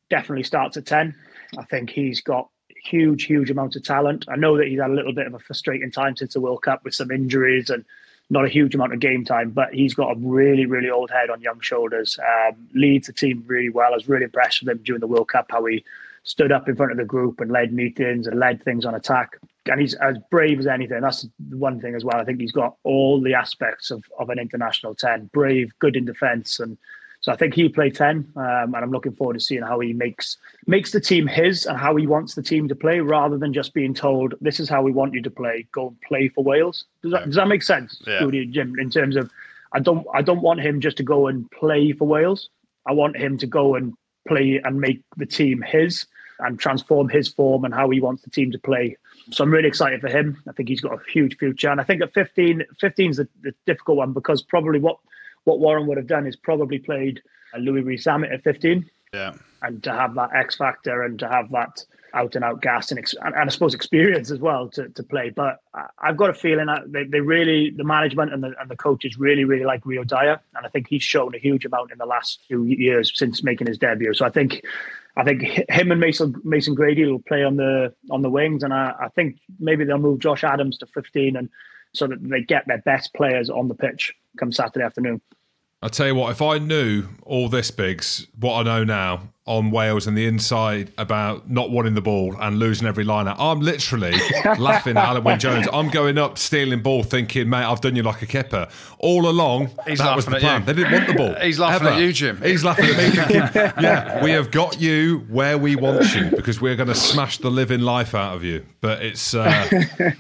definitely starts at 10. I think he's got huge, huge amounts of talent. I know that he's had a little bit of a frustrating time since the World Cup with some injuries and not a huge amount of game time, but he's got a really, really old head on young shoulders. Um, leads the team really well. I was really impressed with him during the World Cup, how he stood up in front of the group and led meetings and led things on attack. And he's as brave as anything. That's one thing as well. I think he's got all the aspects of, of an international 10 brave, good in defence, and so I think he'll play ten, um, and I'm looking forward to seeing how he makes makes the team his and how he wants the team to play, rather than just being told this is how we want you to play. Go and play for Wales. Does that does that make sense, Yeah. Jim? In terms of, I don't I don't want him just to go and play for Wales. I want him to go and play and make the team his and transform his form and how he wants the team to play. So I'm really excited for him. I think he's got a huge future. And I think at 15, 15 is the, the difficult one because probably what what Warren would have done is probably played Louis Rees at 15 Yeah. and to have that X factor and to have that out and out gas and, ex- and, I suppose experience as well to, to play. But I've got a feeling that they, they really, the management and the, and the coaches really, really like Rio Dyer. And I think he's shown a huge amount in the last few years since making his debut. So I think, I think him and Mason Mason Grady will play on the on the wings, and I, I think maybe they'll move Josh Adams to 15, and so that they get their best players on the pitch come Saturday afternoon. I tell you what, if I knew all this, Biggs, what I know now on Wales and the inside about not wanting the ball and losing every line out, I'm literally laughing at Alun Wyn Jones. I'm going up, stealing ball, thinking, mate, I've done you like a kipper. All along, He's that was the plan. you. They didn't want the ball. He's laughing ever. at you, Jim. He's laughing at me, thinking, yeah, we have got you where we want you because we're going to smash the living life out of you. But it's, uh,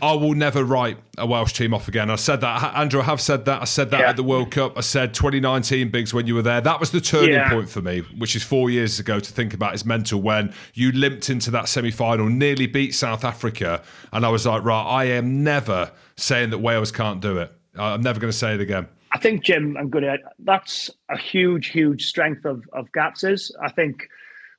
I will never write a Welsh team off again. I said that, Andrew, I have said that. I said that Yeah. at the World Cup. I said 2019 Biggs when you were there. That was the turning Yeah. point for me, which is four years ago to think about is mental when you limped into that semi final, nearly beat South Africa. And I was like, right, I am never saying that Wales can't do it. I'm never going to say it again. I think Jim I'm good at that's a huge, huge strength of of Gats's. I think,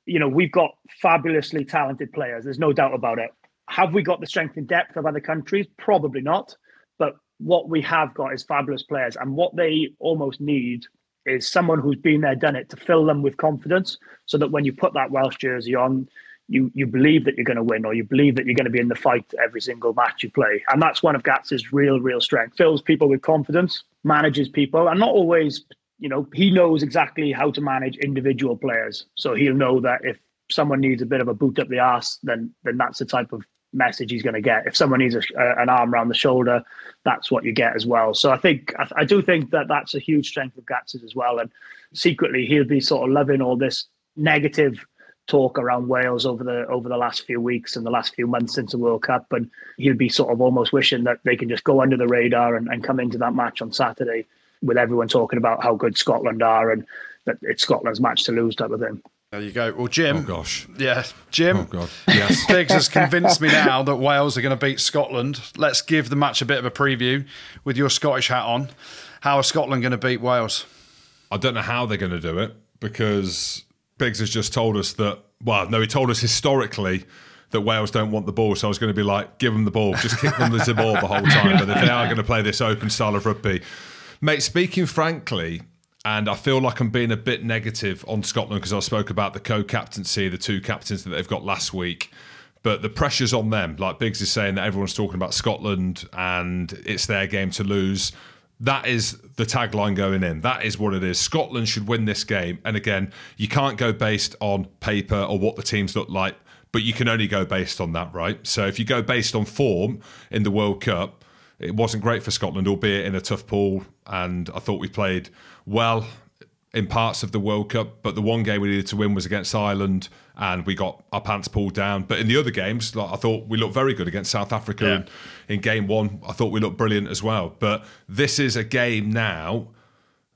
you know, we've got fabulously talented players. There's no doubt about it. Have we got the strength and depth of other countries? Probably not. But what we have got is fabulous players, and what they almost need is someone who's been there, done it, to fill them with confidence, so that when you put that Welsh jersey on, you you believe that you're going to win, or you believe that you're going to be in the fight every single match you play, and that's one of Gats's real, real strength. Fills people with confidence, manages people, and not always. You know, he knows exactly how to manage individual players, so he'll know that if someone needs a bit of a boot up the ass, then then that's the type of message he's going to get. If someone needs a, an arm around the shoulder, that's what you get as well. So I think I, I do think that that's a huge strength of Gats's as well. And secretly, he'll be sort of loving all this negative talk around Wales over the over the last few weeks and the last few months since the World Cup, and he'll be sort of almost wishing that they can just go under the radar and, and come into that match on Saturday with everyone talking about how good Scotland are and that it's Scotland's match to lose type of thing. There you go. Well, Jim. Oh, gosh. Yeah, Jim. Oh, God. Yes. Biggs has convinced me now that Wales are going to beat Scotland. Let's give the match a bit of a preview with your Scottish hat on. How are Scotland going to beat Wales? I don't know how they're going to do it because Biggs has just told us that. Well, no, he told us historically that Wales don't want the ball. So I was going to be like, give them the ball, just kick them the ball the whole time. But if they are going to play this open style of rugby, mate, speaking frankly. And I feel like I'm being a bit negative on Scotland because I spoke about the co-captaincy, the two captains that they've got last week. But the pressure's on them. Like Biggs is saying that everyone's talking about Scotland and it's their game to lose. That is the tagline going in. That is what it is. Scotland should win this game. And again, you can't go based on paper or what the teams look like, but you can only go based on that, right? So if you go based on form in the World Cup, it wasn't great for Scotland, albeit in a tough pool. And I thought we played well in parts of the World Cup, but the one game we needed to win was against Ireland, and we got our pants pulled down. But in the other games, like, I thought we looked very good against South Africa. Yeah. And in game one, I thought we looked brilliant as well. But this is a game now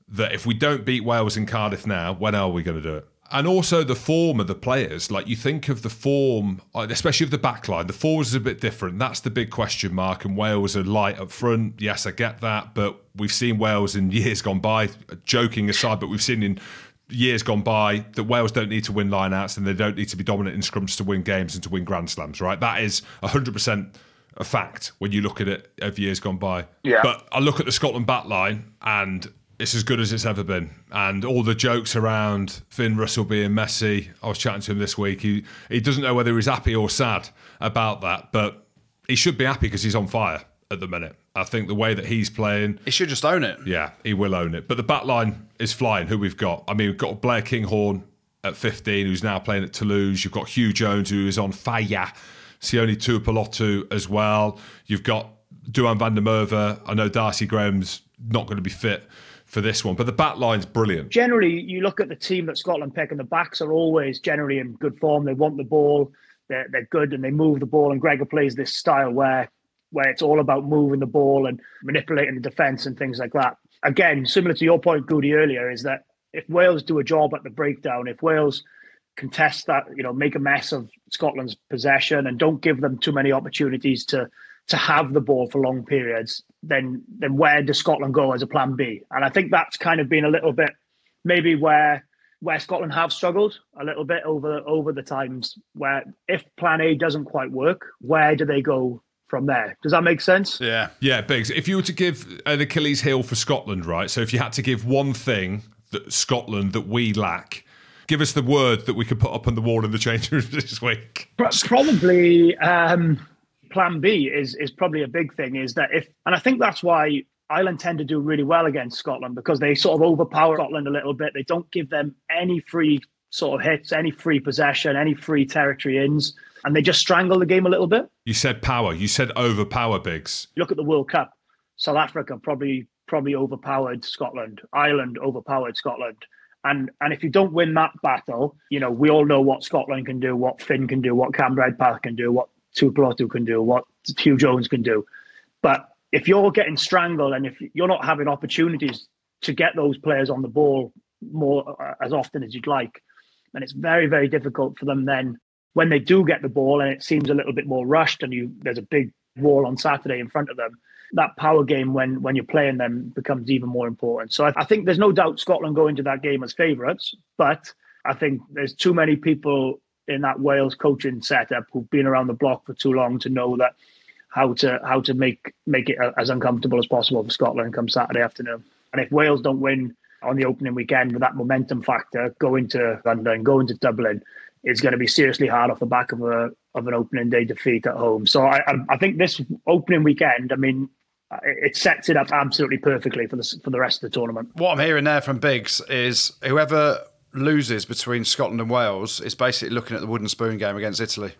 that if we don't beat Wales in Cardiff now, when are we going to do it? And also the form of the players. Like you think of the form, uh, especially of the back line, the forwards is a bit different. That's the big question mark. And Wales are light up front. Yes, I get that. But we've seen Wales in years gone by, joking aside, but we've seen in years gone by that Wales don't need to win lineouts and they don't need to be dominant in scrums to win games and to win Grand Slams, right? That is 100% a fact when you look at it of years gone by. Yeah. But I look at the Scotland back line and it's as good as it's ever been. And all the jokes around Finn Russell being messy, I was chatting to him this week. He he doesn't know whether he's happy or sad about that, but he should be happy because he's on fire at the minute. I think the way that he's playing, He should just own it. yeah, he will own it. But the back line is flying. Who we've got? I mean, we've got Blair Kinghorn at 15, who's now playing at Toulouse. You've got Huw Jones, who is on fire. Sione Tuipulotu as well. You've got Duhan van der Merwe. I know Darcy Graham's not going to be fit for this one, but the back line's brilliant. generally, you look at the team that Scotland pick, and the backs are always generally in good form. They want the ball, they're, they're good, and they move the ball. And Gregor plays this style where where it's all about moving the ball and manipulating the defence and things like that. Again, similar to your point, Goody, earlier, is that if Wales do a job at the breakdown, if Wales contest that, you know, make a mess of Scotland's possession and don't give them too many opportunities to to have the ball for long periods, then then where does Scotland go as a plan B? And I think that's kind of been a little bit maybe where where Scotland have struggled a little bit over over the times where if plan A doesn't quite work, where do they go from there? Does that make sense? Yeah. Yeah, Biggs. If you were to give an Achilles heel for Scotland, right? So if you had to give one thing that Scotland that we lack, give us the word that we could put up on the wall in the change room this week. Pro- Probably um, plan B is is probably a big thing. Is that if and I think that's why Ireland tend to do really well against Scotland because they sort of overpower Scotland a little bit. They don't give them any free sort of hits, any free possession, any free territory ins, and they just strangle the game a little bit. You said power. You said overpower, Biggs. You look at the World Cup, South Africa probably probably overpowered Scotland. Ireland overpowered Scotland. And and if you don't win that battle, you know, we all know what Scotland can do, what Finn can do, what Cam Redpath can do, what Tuipulotu can do, what Huw Jones can do. But if you're getting strangled and if you're not having opportunities to get those players on the ball more uh, as often as you'd like, then it's very, very difficult for them then when they do get the ball and it seems a little bit more rushed and you there's a big wall on Saturday in front of them, that power game when when you're playing them becomes even more important. So I, I think there's no doubt Scotland go into that game as favourites, but I think there's too many people in that Wales coaching setup who've been around the block for too long to know that how to how to make make it as uncomfortable as possible for Scotland come Saturday afternoon. And if Wales don't win on the opening weekend with that momentum factor, going to London, going to Dublin, it's going to be seriously hard off the back of a of an opening day defeat at home. So I I, think this opening weekend, I mean, it sets it up absolutely perfectly for the for the rest of the tournament. What I'm hearing there from Biggs is whoever loses between Scotland and Wales is basically looking at the wooden spoon game against Italy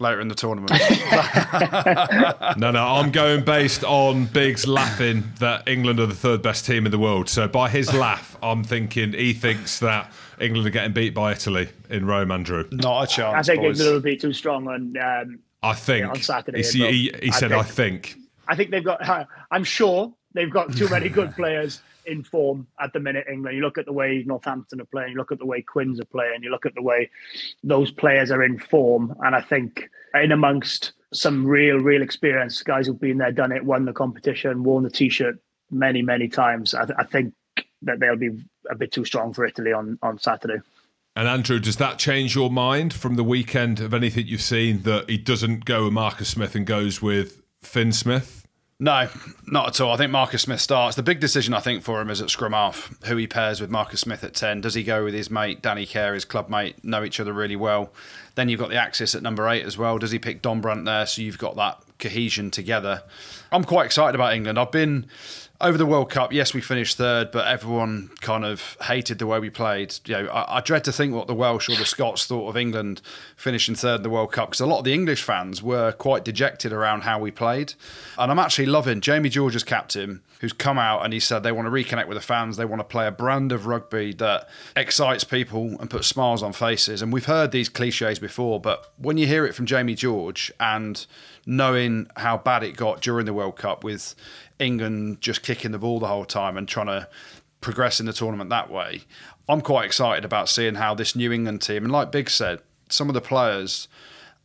later in the tournament. No, no, I'm going based on Biggs laughing that England are the third best team in the world. So by his laugh, I'm thinking he thinks that England are getting beat by Italy in Rome, Andrew. Not a chance, I think boys. England will be too strong on. Um, I think. Yeah, on Saturday, He, but he, he I said, think- I think. I think they've got. I'm sure they've got too many good players in form at the minute. England. You look at the way Northampton are playing. You look at the way Quins are playing. You look at the way those players are in form. And I think in amongst some real, real experienced guys who've been there, done it, won the competition, worn the t-shirt many, many times. I, I think that they'll be a bit too strong for Italy on on Saturday. And Andrew, does that change your mind from the weekend of anything you've seen that he doesn't go with Marcus Smith and goes with Fin Smith? No, not at all. I think Marcus Smith starts. The big decision, I think, for him is at scrum half, who he pairs with Marcus Smith at 10. Does he go with his mate, Danny Care, his club mate, know each other really well? Then you've got the axis at number eight as well. Does he pick Dombrandt there? So you've got that cohesion together. I'm quite excited about England. I've been over the World Cup. Yes, we finished third, but everyone kind of hated the way we played. You know, I, I dread to think what the Welsh or the Scots thought of England finishing third in the World Cup because a lot of the English fans were quite dejected around how we played. And I'm actually loving Jamie George's captain, who's come out and he said they want to reconnect with the fans. They want to play a brand of rugby that excites people and puts smiles on faces. And we've heard these cliches before, but when you hear it from Jamie George and knowing how bad it got during the World Cup with England just kicking the ball the whole time and trying to progress in the tournament that way, I'm quite excited about seeing how this New England team, and like Big said, some of the players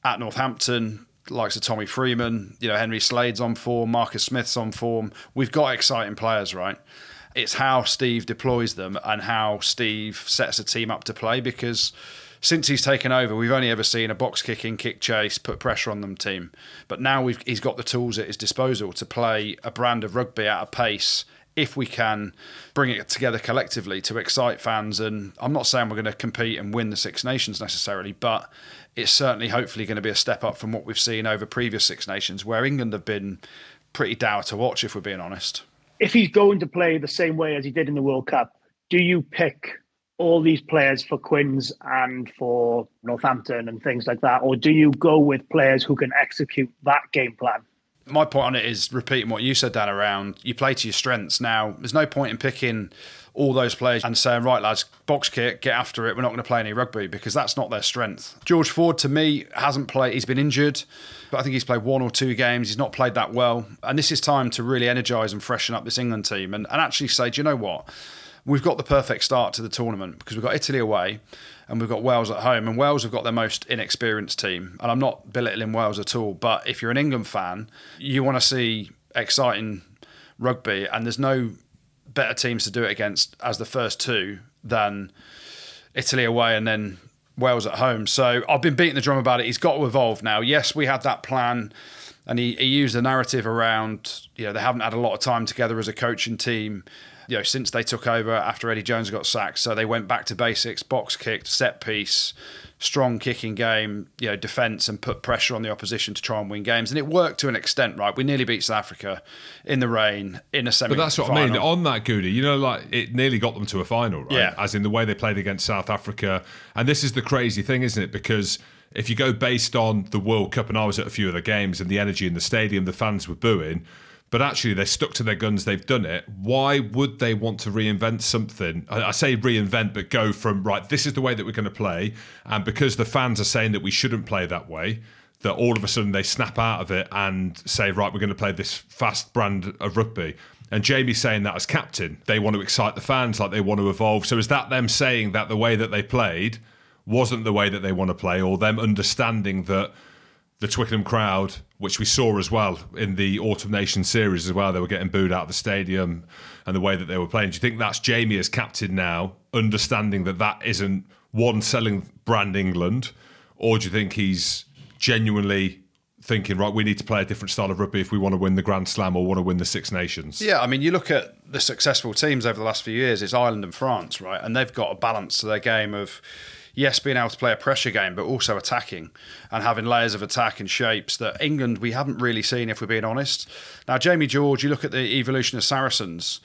at Northampton, likes of Tommy Freeman, you know, Henry Slade's on form, Marcus Smith's on form. We've got exciting players, right? It's how Steve deploys them and how Steve sets a team up to play because since he's taken over, we've only ever seen a box kicking, kick chase, put pressure on them team. But now he's got the tools at his disposal to play a brand of rugby at a pace if we can bring it together collectively to excite fans. And I'm not saying we're going to compete and win the Six Nations necessarily, but it's certainly hopefully going to be a step up from what we've seen over previous Six Nations, where England have been pretty dour to watch, if we're being honest. If he's going to play the same way as he did in the World Cup, do you pick all these players for Quins and for Northampton and things like that, or do you go with players who can execute that game plan? My point on it is repeating what you said, Dan. Around you play to your strengths. Now, there's no point in picking all those players and saying, right, lads, box kick, get after it. We're not going to play any rugby because that's not their strength. George Ford, to me, hasn't played. He's been injured, but I think he's played one or two games. He's not played that well. And this is time to really energise and freshen up this England team and, and actually say, do you know what? We've got the perfect start to the tournament because we've got Italy away and we've got Wales at home. And Wales have got their most inexperienced team. And I'm not belittling Wales at all, but if you're an England fan, you want to see exciting rugby, and there's no better teams to do it against as the first two than Italy away and then Wales at home. So I've been beating the drum about it. He's got to evolve now. Yes, we had that plan. And he, he used the narrative around, you know, they haven't had a lot of time together as a coaching team you know, since they took over after Eddie Jones got sacked. So they went back to basics, box kicked, set piece, strong kicking game, you know, defence and put pressure on the opposition to try and win games. And it worked to an extent, right? We nearly beat South Africa in the rain in a semi. But that's what I mean. On that Goody, you know, like it nearly got them to a final, right? Yeah. As in the way they played against South Africa. And this is the crazy thing, isn't it? Because if you go based on the World Cup, and I was at a few of the games and the energy in the stadium, the fans were booing but actually they're stuck to their guns. They've done it. Why would they want to reinvent something? I, say reinvent but go from right this is the way that we're going to play. And because the fans are saying that we shouldn't play that way that all of a sudden they snap out of it and say right we're going to play this fast brand of rugby. And Jamie's saying that as captain. They want to excite the fans like they want to evolve. So is that them saying that the way that they played wasn't the way that they want to play or them understanding that the Twickenham crowd, which we saw as well in the Autumn Nation series as well. They were getting booed out of the stadium and the way that they were playing. Do you think that's Jamie as captain now, understanding that that isn't one selling brand England, or do you think he's genuinely thinking, right, we need to play a different style of rugby if we want to win the Grand Slam or want to win the Six Nations? Yeah, I mean, you look at the successful teams over the last few years, it's Ireland and France, right? And they've got a balance to their game of yes, being able to play a pressure game, but also attacking and having layers of attack and shapes that England we haven't really seen, if we're being honest. Now, Jamie George, you look at the evolution of Saracens.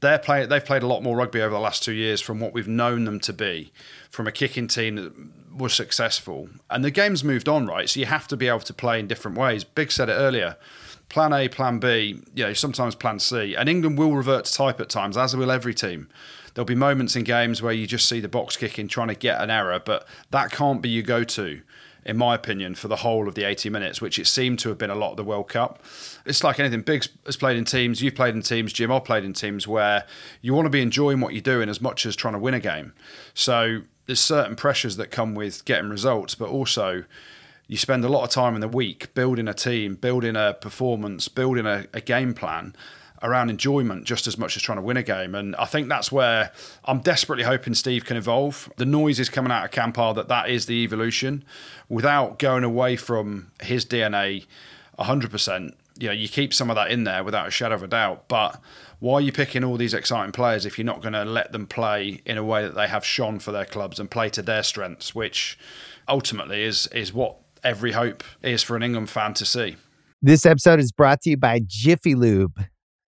They're play, they've played a lot more rugby over the last two years from what we've known them to be, from a kicking team that was successful. And the game's moved on, right? So you have to be able to play in different ways. Big said it earlier plan A, plan B, you know, sometimes plan C. And England will revert to type at times, as will every team. There'll be moments in games where you just see the box kicking trying to get an error, but that can't be your go to, in my opinion, for the whole of the 80 minutes, which it seemed to have been a lot of the World Cup. It's like anything. Biggs has played in teams, you've played in teams, Jim, I've played in teams where you want to be enjoying what you're doing as much as trying to win a game. So there's certain pressures that come with getting results, but also you spend a lot of time in the week building a team, building a performance, building a, a game plan around enjoyment just as much as trying to win a game. And I think that's where I'm desperately hoping Steve can evolve. The noise is coming out of Campar that that is the evolution without going away from his DNA 100%. You know, you keep some of that in there without a shadow of a doubt. But why are you picking all these exciting players if you're not going to let them play in a way that they have shone for their clubs and play to their strengths, which ultimately is is what every hope is for an England fan to see. This episode is brought to you by Jiffy Lube.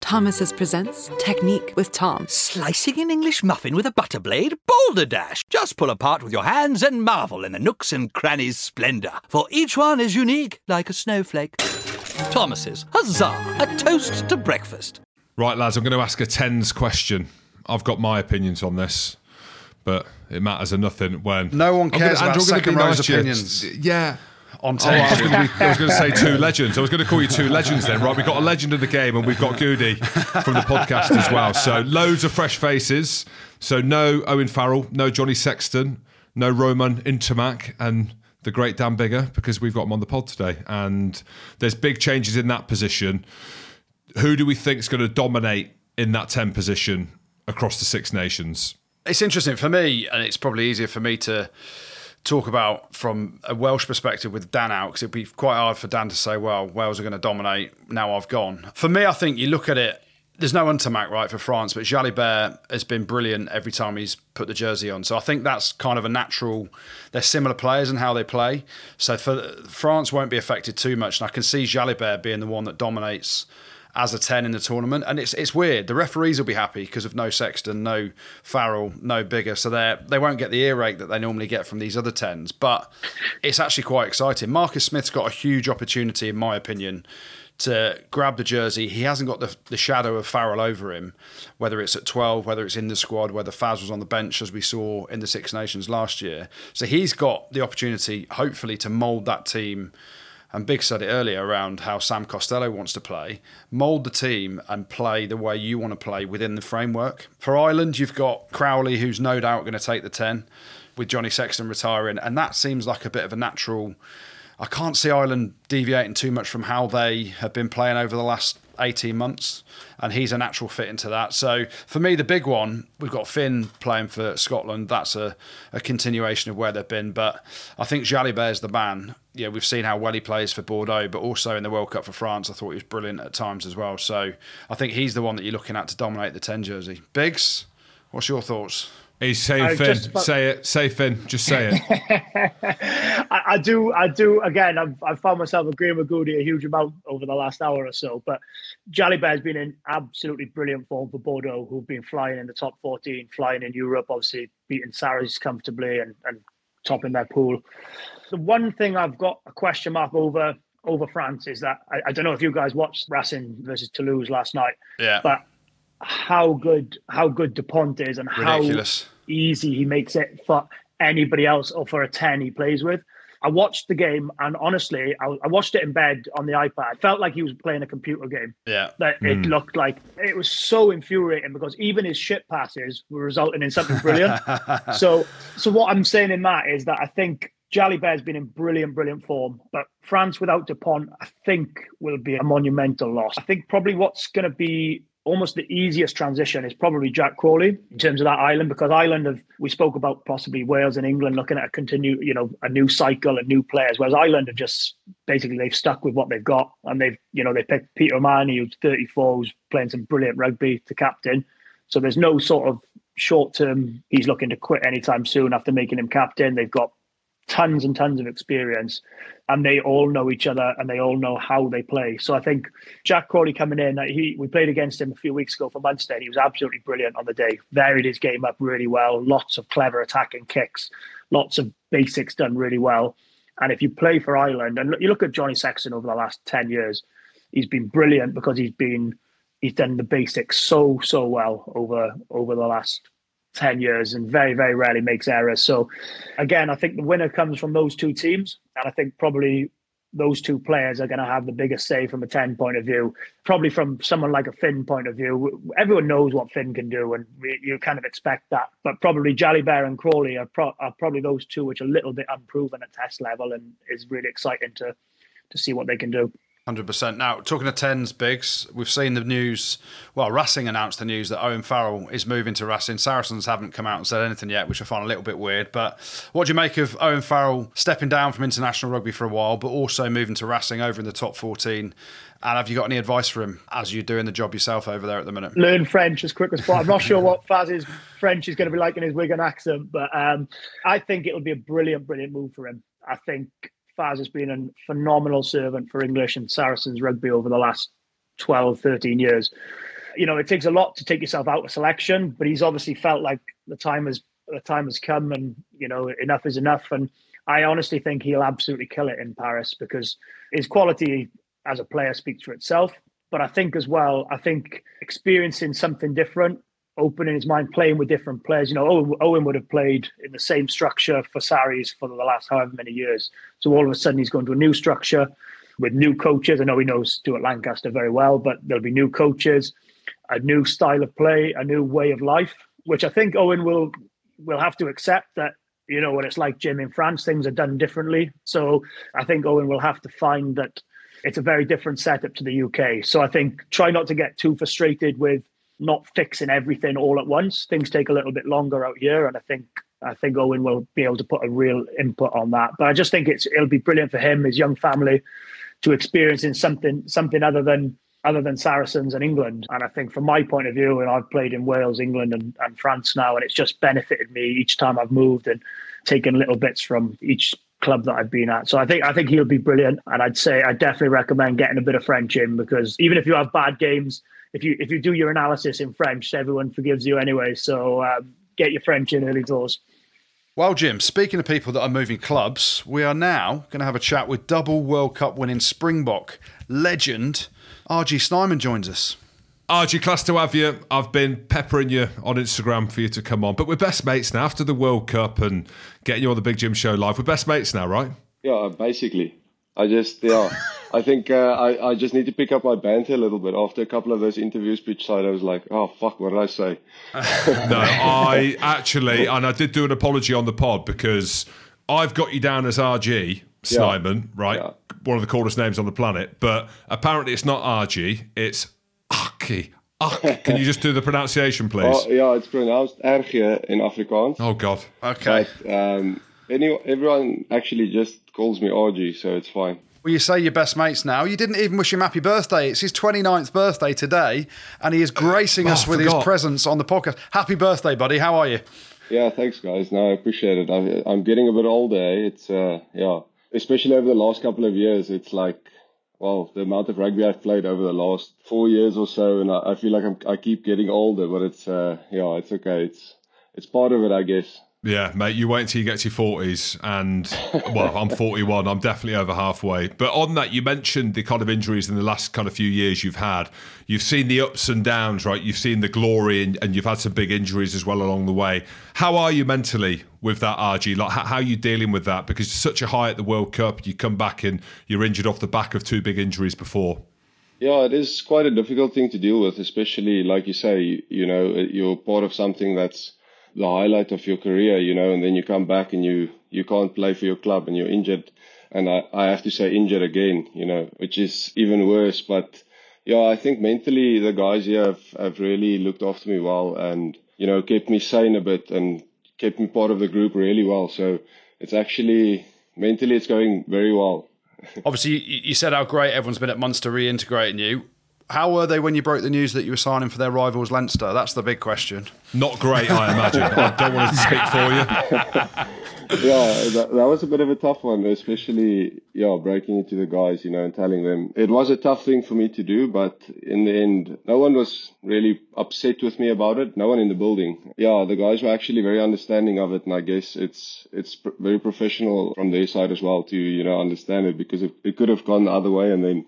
Thomas's presents Technique with Tom. Slicing an English muffin with a butter blade? Boulder Dash! Just pull apart with your hands and marvel in the nooks and crannies' splendor, for each one is unique like a snowflake. Thomas's, huzzah! A toast to breakfast. Right, lads, I'm going to ask a tens question. I've got my opinions on this, but it matters a nothing when No one I'm gonna- cares about Andrew, second be row's nice opinions. Yeah. On Oh, I was going to I was going to say two legends. I was going to call you two legends then, right? We've got a legend of the game and we've got Goody from the podcast as well. So loads of fresh faces. So no Owen Farrell, no Johnny Sexton, no Romain Ntamack, and the great Dan Biggar because we've got him on the pod today. And there's big changes in that position. Who do we think is going to dominate in that 10 position across the Six Nations? It's interesting for me, and it's probably easier for me to talk about from a Welsh perspective with Dan out because it'd be quite hard for Dan to say, well, Wales are going to dominate now I've gone. For me, I think you look at it, there's no Ntamack right for France, but Jalibert has been brilliant every time he's put the jersey on. So I think that's kind of a natural. They're similar players and how they play. So for France won't be affected too much, and I can see Jalibert being the one that dominates as a 10 in the tournament. And it's it's weird. The referees will be happy because of no Sexton, no Farrell, no Biggar. So they they won't get the earache that they normally get from these other 10s. But it's actually quite exciting. Marcus Smith's got a huge opportunity, in my opinion, to grab the jersey. He hasn't got the, the shadow of Farrell over him, whether it's at 12, whether it's in the squad, whether Faz was on the bench, as we saw in the Six Nations last year. So he's got the opportunity, hopefully, to mould that team and Big said it earlier around how Sam Costelow wants to play, mould the team and play the way you want to play within the framework. For Ireland, you've got Crowley, who's no doubt going to take the 10 with Johnny Sexton retiring, and that seems like a bit of a natural. I can't see Ireland deviating too much from how they have been playing over the last 18 months, and he's a natural fit into that. So for me, the big one, we've got Finn playing for Scotland. That's a, a continuation of where they've been, but I think Jalibert is the man. Yeah, we've seen how well he plays for Bordeaux, but also in the World Cup for France, I thought he was brilliant at times as well. So I think he's the one that you're looking at to dominate the 10 jersey. Biggs, what's your thoughts? He's saying I Finn. just about- Say it. Say Finn. Just say it. I, I do, I do. Again, I've, I've found myself agreeing with Goody a huge amount over the last hour or so. But Jalibert has been in absolutely brilliant form for Bordeaux, who've been flying in the top 14, flying in Europe, obviously beating Sarries comfortably and, and topping their pool. The one thing I've got a question mark over over France is that I, I don't know if you guys watched Racing versus Toulouse last night, Yeah. but how good how good Dupont is and Ridiculous. how easy he makes it for anybody else or for a 10 he plays with. I watched the game and honestly, I, I watched it in bed on the iPad. Felt like he was playing a computer game. Yeah. That it hmm. looked like it was so infuriating because even his shit passes were resulting in something brilliant. so, so what I'm saying in that is that I think Jalibert's been in brilliant, brilliant form, but France without Dupont, I think, will be a monumental loss. I think probably what's going to be almost the easiest transition is probably Jack Crowley in terms of that island because Ireland have we spoke about possibly Wales and England looking at a continue you know a new cycle and new players whereas Ireland have just basically they've stuck with what they've got and they've you know they picked Peter O'Mahony who's 34 who's playing some brilliant rugby to captain. So there's no sort of short term he's looking to quit anytime soon after making him captain. They've got tons and tons of experience and they all know each other and they all know how they play. So I think Jack Crowley coming in, he we played against him a few weeks ago for Munster and he was absolutely brilliant on the day. Varied his game up really well, lots of clever attacking kicks, lots of basics done really well. And if you play for Ireland and you look at Johnny Sexton over the last 10 years, he's been brilliant because he's been he's done the basics so so well over over the last 10 years and very, very rarely makes errors. So, again, I think the winner comes from those two teams. And I think probably those two players are going to have the biggest say from a 10 point of view. Probably from someone like a Finn point of view. Everyone knows what Finn can do, and you kind of expect that. But probably Jalibert and Crowley are, pro- are probably those two which are a little bit unproven at test level and is really exciting to, to see what they can do. Hundred percent. Now, talking to tens, Biggs, we've seen the news. Well, Racing announced the news that Owen Farrell is moving to Racing. Saracens haven't come out and said anything yet, which I find a little bit weird. But what do you make of Owen Farrell stepping down from international rugby for a while, but also moving to Racing over in the top fourteen? And have you got any advice for him as you're doing the job yourself over there at the minute? Learn French as quick as possible. I'm not sure what Faz's French is going to be like in his Wigan accent, but um, I think it'll be a brilliant, brilliant move for him. I think Faz has been a phenomenal servant for English and Saracens rugby over the last 12, 13 years. You know, it takes a lot to take yourself out of selection, but he's obviously felt like the time has the time has come and, you know, enough is enough. And I honestly think he'll absolutely kill it in Paris because his quality as a player speaks for itself. But I think as well, I think experiencing something different opening his mind, playing with different players. You know, Owen, would have played in the same structure for Sarries for the last however many years. So all of a sudden he's going to a new structure with new coaches. I know he knows Stuart Lancaster very well, but there'll be new coaches, a new style of play, a new way of life, which I think Owen will will have to accept that. You know what it's like, Jim. In France, things are done differently. So I think Owen will have to find that it's a very different setup to the UK. So I think try not to get too frustrated with not fixing everything all at once. Things take a little bit longer out here, and I think I think Owen will be able to put a real input on that. But I just think it's it'll be brilliant for him, his young family, to experience in something something other than other than Saracens and England. And I think from my point of view, and I've played in Wales, England, and, and France now, and it's just benefited me each time I've moved and taken little bits from each club that I've been at. So I think I think he'll be brilliant. And I'd say I definitely recommend getting a bit of French in because even if you have bad games if you if you do your analysis in French, everyone forgives you anyway. So um, get your French in early doors. Well, Jim, speaking of people that are moving clubs, we are now going to have a chat with double World Cup winning Springbok legend RG Snyman joins us. RG, class to have you. I've been peppering you on Instagram for you to come on, but we're best mates now after the World Cup and getting you on the Big Jim Show live. We're best mates now, right? Yeah, basically. I just yeah, I think uh, I I just need to pick up my banter a little bit after a couple of those interviews. Pitch side, I was like, oh fuck, what did I say? no, I actually, and I did do an apology on the pod because I've got you down as RG Snyman, yeah. right? Yeah. One of the coolest names on the planet, but apparently it's not RG, it's Aki. Can you just do the pronunciation, please? Oh, yeah, it's pronounced Erge in Afrikaans. Oh God. Okay. But, um, any, everyone actually just calls me RG, so it's fine. Well, you say your best mates now. You didn't even wish him happy birthday. It's his 29th birthday today, and he is gracing oh, us with his presence on the podcast. Happy birthday, buddy. How are you? Yeah, thanks, guys. No, I appreciate it. I, am getting a bit older. Eh? It's, uh, yeah, especially over the last couple of years. It's like, well, the amount of rugby I've played over the last four years or so, and I, I feel like I'm, I keep getting older, but it's, uh, yeah, it's okay. It's, it's part of it, I guess. Yeah, mate, you wait until you get to your 40s. And, well, I'm 41. I'm definitely over halfway. But on that, you mentioned the kind of injuries in the last kind of few years you've had. You've seen the ups and downs, right? You've seen the glory and, and you've had some big injuries as well along the way. How are you mentally with that, RG? Like, how, how are you dealing with that? Because it's such a high at the World Cup. You come back and you're injured off the back of two big injuries before. Yeah, it is quite a difficult thing to deal with, especially, like you say, you know, you're part of something that's the highlight of your career, you know, and then you come back and you you can't play for your club and you're injured, and I I have to say injured again, you know, which is even worse. But yeah, I think mentally the guys here have have really looked after me well and you know kept me sane a bit and kept me part of the group really well. So it's actually mentally it's going very well. Obviously, you said how great everyone's been at Munster reintegrating you how were they when you broke the news that you were signing for their rivals Leinster? That's the big question. Not great, I imagine. I don't want to speak for you. yeah, that, that, was a bit of a tough one, especially yeah, breaking it to the guys, you know, and telling them it was a tough thing for me to do, but in the end, no one was really upset with me about it. No one in the building. Yeah, the guys were actually very understanding of it, and I guess it's it's pr- very professional from their side as well to you know understand it because it, it could have gone the other way, and then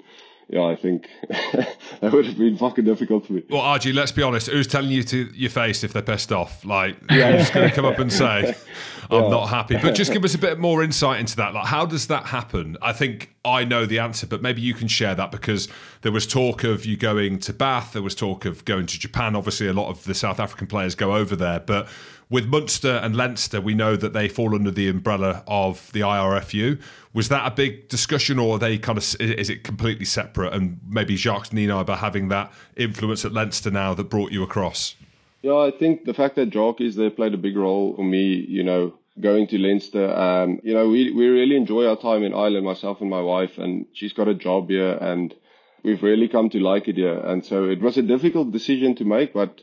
yeah, I think that would have been fucking difficult for me. Well, RG, let's be honest. Who's telling you to your face if they're pissed off? Like, yeah. who's going to come up and say, "I'm yeah. not happy"? But just give us a bit more insight into that. Like, how does that happen? I think I know the answer, but maybe you can share that because there was talk of you going to Bath, there was talk of going to Japan. Obviously, a lot of the South African players go over there, but with Munster and Leinster, we know that they fall under the umbrella of the IRFU. Was that a big discussion, or are they kind of is it completely separate? And maybe Jacques Nienaber having that influence at Leinster now that brought you across. Yeah, I think the fact that Jacques is there played a big role for me. You know, going to Leinster. Um, you know, we we really enjoy our time in Ireland, myself and my wife, and she's got a job here, and we've really come to like it here. And so it was a difficult decision to make, but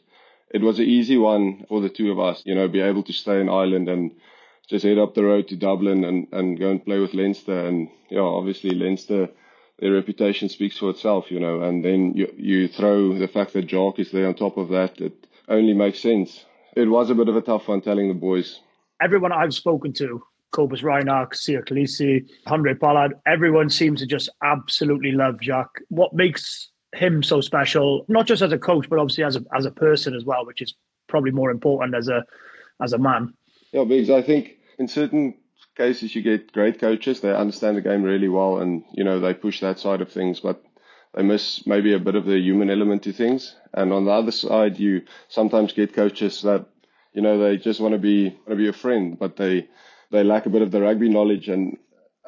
it was an easy one for the two of us, you know, be able to stay in Ireland and just head up the road to Dublin and, and go and play with Leinster. And, yeah, obviously Leinster, their reputation speaks for itself, you know, and then you, you throw the fact that Jock is there on top of that, it only makes sense. It was a bit of a tough one telling the boys. Everyone I've spoken to, Cobus Reinach, Siya Kolisi, Handré Pollard, everyone seems to just absolutely love Jacques. What makes him so special, not just as a coach, but obviously as a as a person as well, which is probably more important as a as a man. Yeah, because I think in certain cases you get great coaches, they understand the game really well and you know they push that side of things, but they miss maybe a bit of the human element to things. And on the other side you sometimes get coaches that, you know, they just want to be want to be a friend, but they they lack a bit of the rugby knowledge and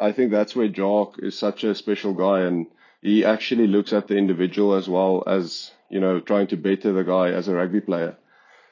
I think that's where Jock is such a special guy and he actually looks at the individual as well as, you know, trying to better the guy as a rugby player.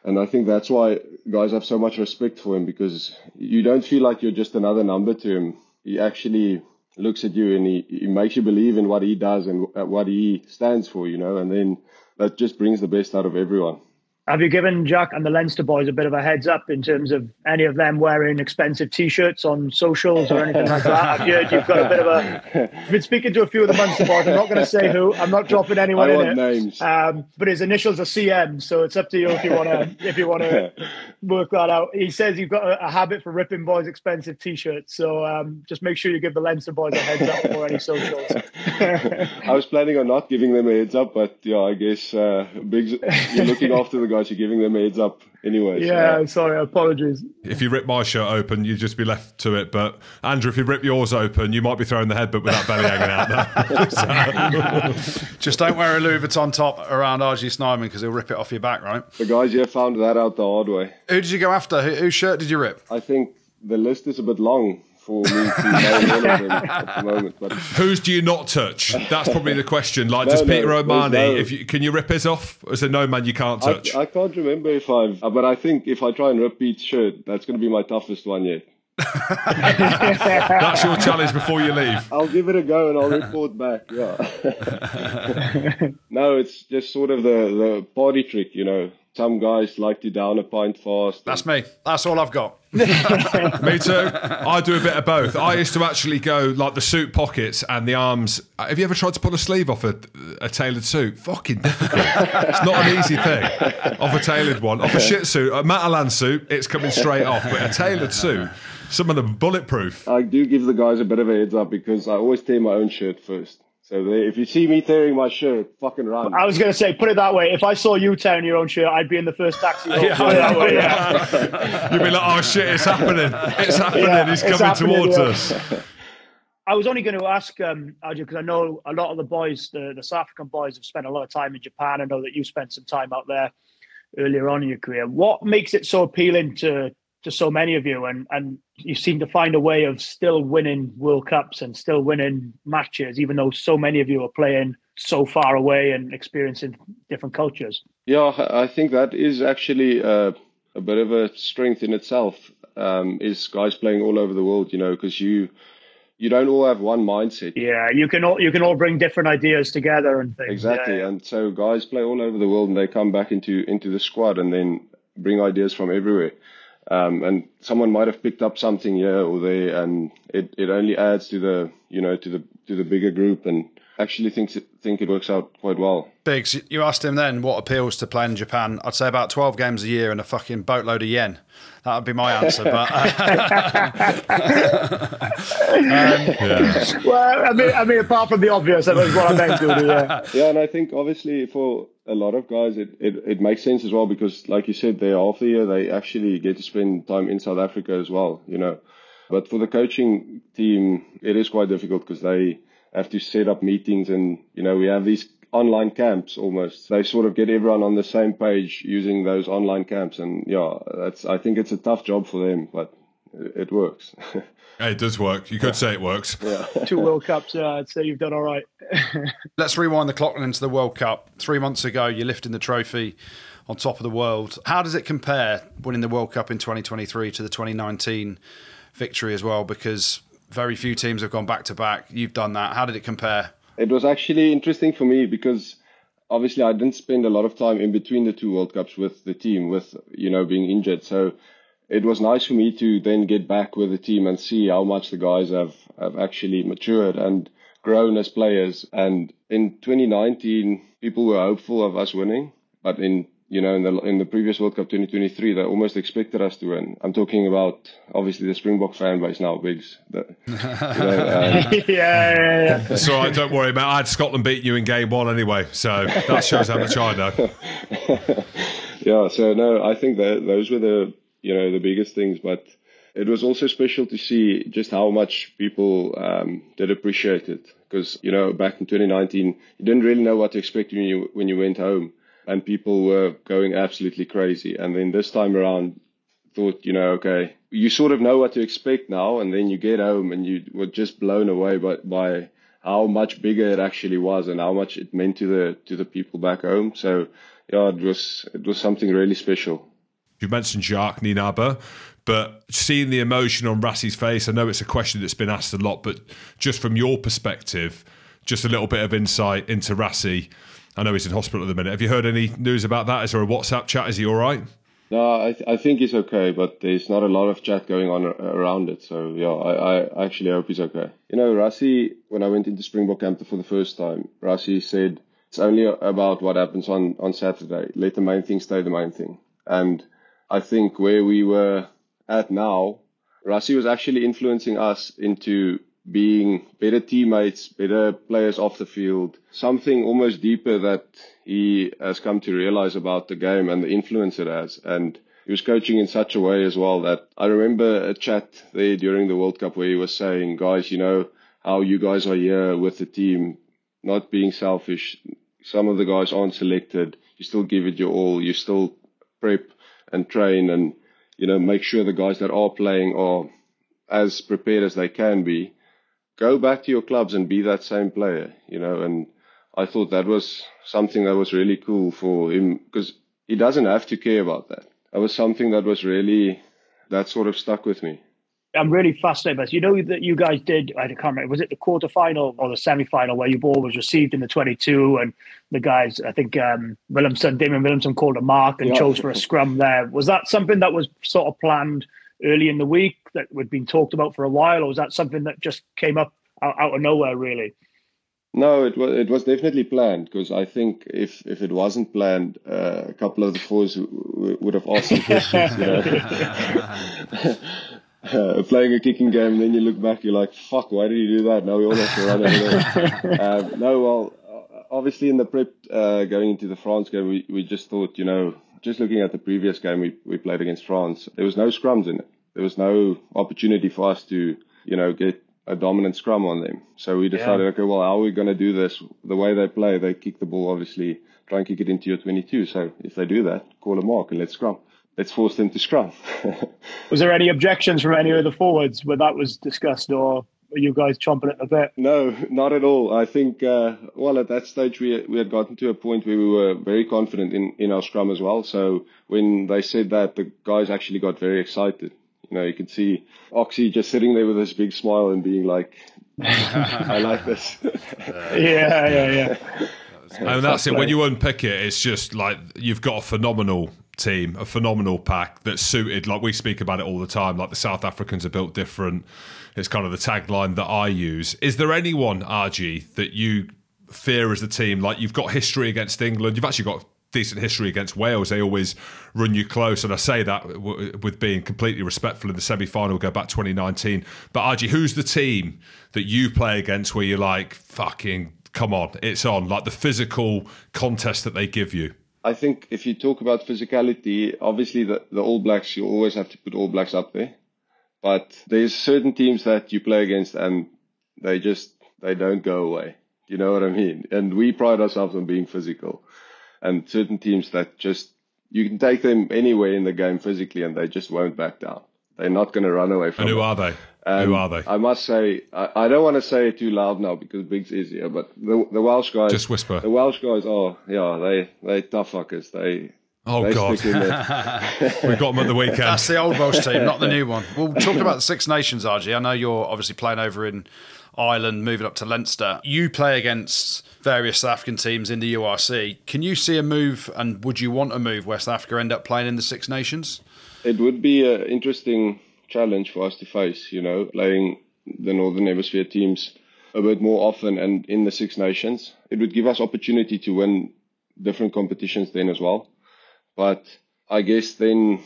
And I think that's why guys have so much respect for him because you don't feel like you're just another number to him. He actually looks at you and he, he makes you believe in what he does and what he stands for, you know, and then that just brings the best out of everyone. Have you given Jack and the Leinster boys a bit of a heads up in terms of any of them wearing expensive T-shirts on socials or anything like that? I've heard you've got a bit of a. I've been speaking to a few of the Munster boys. I'm not going to say who. I'm not dropping anyone I in want it. names. Um, but his initials are CM, so it's up to you if you want to if you want to work that out. He says you've got a, a habit for ripping boys expensive T-shirts, so um, just make sure you give the Leinster boys a heads up for any socials. I was planning on not giving them a heads up, but yeah, I guess uh, Biggs, you're looking after the guys, you're giving them a heads up anyway. yeah, sorry, apologies. If you rip my shirt open, you'd just be left to it. But Andrew, if you rip yours open, you might be throwing the headbutt with that belly hanging out there. Just don't wear a Louis Vuitton top around RG Snyman because he'll rip it off your back, right? The guys here found that out the hard way. Who did you go after? Who, whose shirt did you rip? I think the list is a bit long for me to name all of them at the moment, but Whose do you not touch? That's probably the question. Like, No, does Peter there's O'Mahony, no- if you, can you rip his off? Or is there no man you can't touch? I can't remember if I've, uh, but I think if I try and rip Pete's shirt, that's going to be my toughest one yet. That's your challenge before you leave. I'll give it a go and I'll report back. Yeah. no, it's just sort of the, the party trick, you know. Some guys like to down a pint fast. That's me. That's all I've got. Me too. I do a bit of both. I used to actually go like the suit pockets and the arms. Have you ever tried to pull a sleeve off a, a tailored suit? Fucking difficult. It's not an easy thing. Off a tailored one, off a shit suit, a Matalan suit, it's coming straight off. But a tailored suit, some of them bulletproof. I do give the guys a bit of a heads up because I always tear my own shirt first. So they, if you see me tearing my shirt, fucking run. I was going to say, put it that way. If I saw you tearing your own shirt, I'd be in the first taxi. home. Yeah, Put way, yeah. You'd be like, oh shit, it's happening. It's happening. Yeah, He's it's coming happening, towards yeah. us. I was only going to ask um, RG because I know a lot of the boys, the, the South African boys, have spent a lot of time in Japan. I know that you spent some time out there earlier on in your career. What makes it so appealing to to so many of you, and and you seem to find a way of still winning World Cups and still winning matches, even though so many of you are playing so far away and experiencing different cultures. Yeah, I think that is actually uh, a bit of a strength in itself. Um, is guys playing all over the world, you know, because you you don't all have one mindset. Yeah, you can all you can all bring different ideas together and things. Exactly, Yeah. and so guys play all over the world, and they come back into into the squad, and then bring ideas from everywhere. Um, and someone might have picked up something here or there, and it, it only adds to the you know to the to the bigger group, and actually thinks it, think it works out quite well. Biggs, you asked him then what appeals to playing in Japan. I'd say about 12 games a year and a fucking boatload of yen. That would be my answer. But uh, Well, I mean, I mean, apart from the obvious, that was what I meant to do. Yeah. Yeah, and I think obviously for a lot of guys, it, it, it makes sense as well because, like you said, they're half the year they actually get to spend time in South Africa as well, you know. But for the coaching team, it is quite difficult because they have to set up meetings and, you know, we have these online camps almost. They sort of get everyone on the same page using those online camps. And yeah, that's, I think it's a tough job for them, but it works. it does work. You could say it works. Yeah. Two World Cups, uh, I'd say you've done all right. Let's rewind the clock and into the World Cup. Three months ago, you're lifting the trophy on top of the world. How does it compare winning the World Cup in 2023 to the 2019 victory as well? Because very few teams have gone back to back. You've done that. How did it compare? It was actually interesting for me because obviously I didn't spend a lot of time in between the two World Cups with the team, with you know being injured. So it was nice for me to then get back with the team and see how much the guys have have actually matured and grown as players. And in 2019, people were hopeful of us winning, but in you know, in the in the previous World Cup 2023, they almost expected us to win. I'm talking about obviously the Springbok fan base now, Biggs. The, you know, um, yeah, yeah, yeah. That's all right. Don't worry, mate. I had Scotland beat you in game one anyway, so that shows how much I know. yeah. So no, I think that those were the you know the biggest things, but it was also special to see just how much people um, did appreciate it because you know back in 2019 you didn't really know what to expect when you when you went home and people were going absolutely crazy. And then this time around, thought, you know, okay, you sort of know what to expect now, and then you get home and you were just blown away by by how much bigger it actually was and how much it meant to the to the people back home. So yeah, it was it was something really special. You mentioned Jacques Nienaber, but seeing the emotion on Rassie's face, I know it's a question that's been asked a lot, but just from your perspective, just a little bit of insight into Rassie. I know he's in hospital at the minute. Have you heard any news about that? Is there a WhatsApp chat? Is he all right? No, I, th- I think he's okay, but there's not a lot of chat going on around it. So yeah, I, I actually hope he's okay. You know, Rassie, when I went into Springbok camp for the first time, Rassi said it's only about what happens on on Saturday. Let the main thing stay the main thing. And I think where we were at now, Rassie was actually influencing us into being better teammates, better players off the field, something almost deeper that he has come to realize about the game and the influence it has. And he was coaching in such a way as well that I remember a chat there during the World Cup where he was saying, guys, you know how you guys are here with the team, not being selfish. Some of the guys aren't selected. You still give it your all. You still prep and train and, you know, make sure the guys that are playing are as prepared as they can be go back to your clubs and be that same player, you know. And I thought that was something that was really cool for him because he doesn't have to care about that. That was something that was really that sort of stuck with me. I'm really fascinated by this. You know that you guys did, I can't remember, was it the quarterfinal or the semi final where your ball was received in the 22 and the guys, I think um, Willemse, Damian Willemse called a mark and yeah. chose for a scrum there. Was that something that was sort of planned early in the week that had been talked about for a while, or was that something that just came up out, out of nowhere, really? No, it was it was definitely planned because I think if if it wasn't planned, uh, a couple of the fours w- would have asked some questions. uh, playing a kicking game, and then you look back, you're like, "Fuck, why did you do that?" Now we all have to run it. um, no, well, obviously in the prep uh, going into the France game, we, we just thought, you know, just looking at the previous game we, we played against France, there was no scrums in it. There was no opportunity for us to, you know, get a dominant scrum on them. So we decided, yeah. okay, well, how are we going to do this? The way they play, they kick the ball, obviously, try and kick it into your 22. So if they do that, call a mark and let's scrum. Let's force them to scrum. was there any objections from any of the forwards when that was discussed or were you guys chomping at the bit? No, not at all. I think, uh, well, at that stage, we, we had gotten to a point where we were very confident in, in our scrum as well. So when they said that, the guys actually got very excited. You know, you could see Oxy just sitting there with this big smile and being like, I like this. yeah, yeah, yeah. And that's it. When you unpick it, it's just like you've got a phenomenal team, a phenomenal pack that's suited. Like we speak about it all the time. Like the South Africans are built different. It's kind of the tagline that I use. Is there anyone, RG, that you fear as a team? Like you've got history against England. You've actually got decent history against Wales. They always run you close, and I say that w- with being completely respectful in the semi-final. Go back 2019, but RG, who's the team that you play against where you're like, fucking, come on, it's on, like the physical contest that they give you. I think if you talk about physicality, obviously the, the All Blacks, you always have to put All Blacks up there. But there's certain teams that you play against and they just they don't go away. You know what I mean? And we pride ourselves on being physical. And certain teams that just you can take them anywhere in the game physically, and they just won't back down. They're not going to run away from And who it. are they? And who um, are they? I must say, I, I don't want to say it too loud now because Biggs is here, but the the Welsh guys, Just whisper. The Welsh guys oh, yeah, they they tough fuckers. They Oh, they God. stick in there. We've got them at the weekend. That's the old Welsh team, not the new one. We'll talk about the Six Nations, RG. I know you're obviously playing over in Ireland, moving up to Leinster. You play against various South African teams in the URC. Can you see a move, and would you want a move West Africa end up playing in the Six Nations? It would be an interesting challenge for us to face. You know, playing the Northern Hemisphere teams a bit more often and in the Six Nations. It would give us opportunity to win different competitions then as well. But I guess then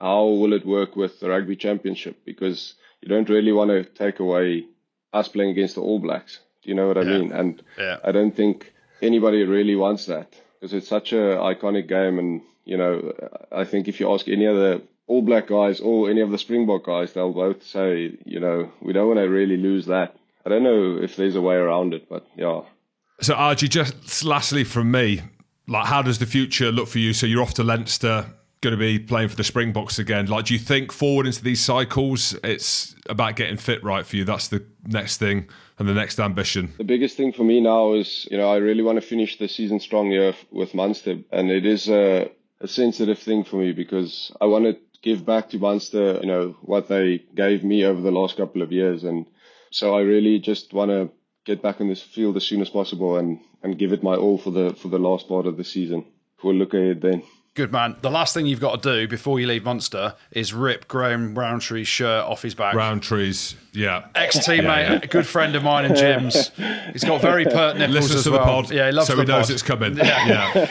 how will it work with the rugby championship? Because you don't really want to take away us playing against the All Blacks. Do you know what I mean? And Yeah. I don't think anybody really wants that because it's such an iconic game. And you know, I think if you ask any of the All Black guys or any of the Springbok guys, they'll both say, you know, we don't want to really lose that. I don't know if there's a way around it, but yeah. So, RG, just lastly from me, like, how does the future look for you? So, you're off to Leinster, going to be playing for the Springboks again. Like, do you think forward into these cycles, it's about getting fit right for you? That's the next thing and the next ambition. The biggest thing for me now is, you know, I really want to finish the season strong here with Munster, and it is a, a sensitive thing for me because I want to give back to Munster, you know, what they gave me over the last couple of years, and so I really just want to get back in this field as soon as possible and, and give it my all for the for the last part of the season. We'll look ahead then. Good man. The last thing you've got to do before you leave Munster is rip Graham Rowntree's shirt off his back. Rowntrees, yeah. Ex teammate, a good friend of mine in Jim's. He's got very pert nipples Listens as to well. the pod, Yeah, he loves so the he knows pod. it's coming. Yeah,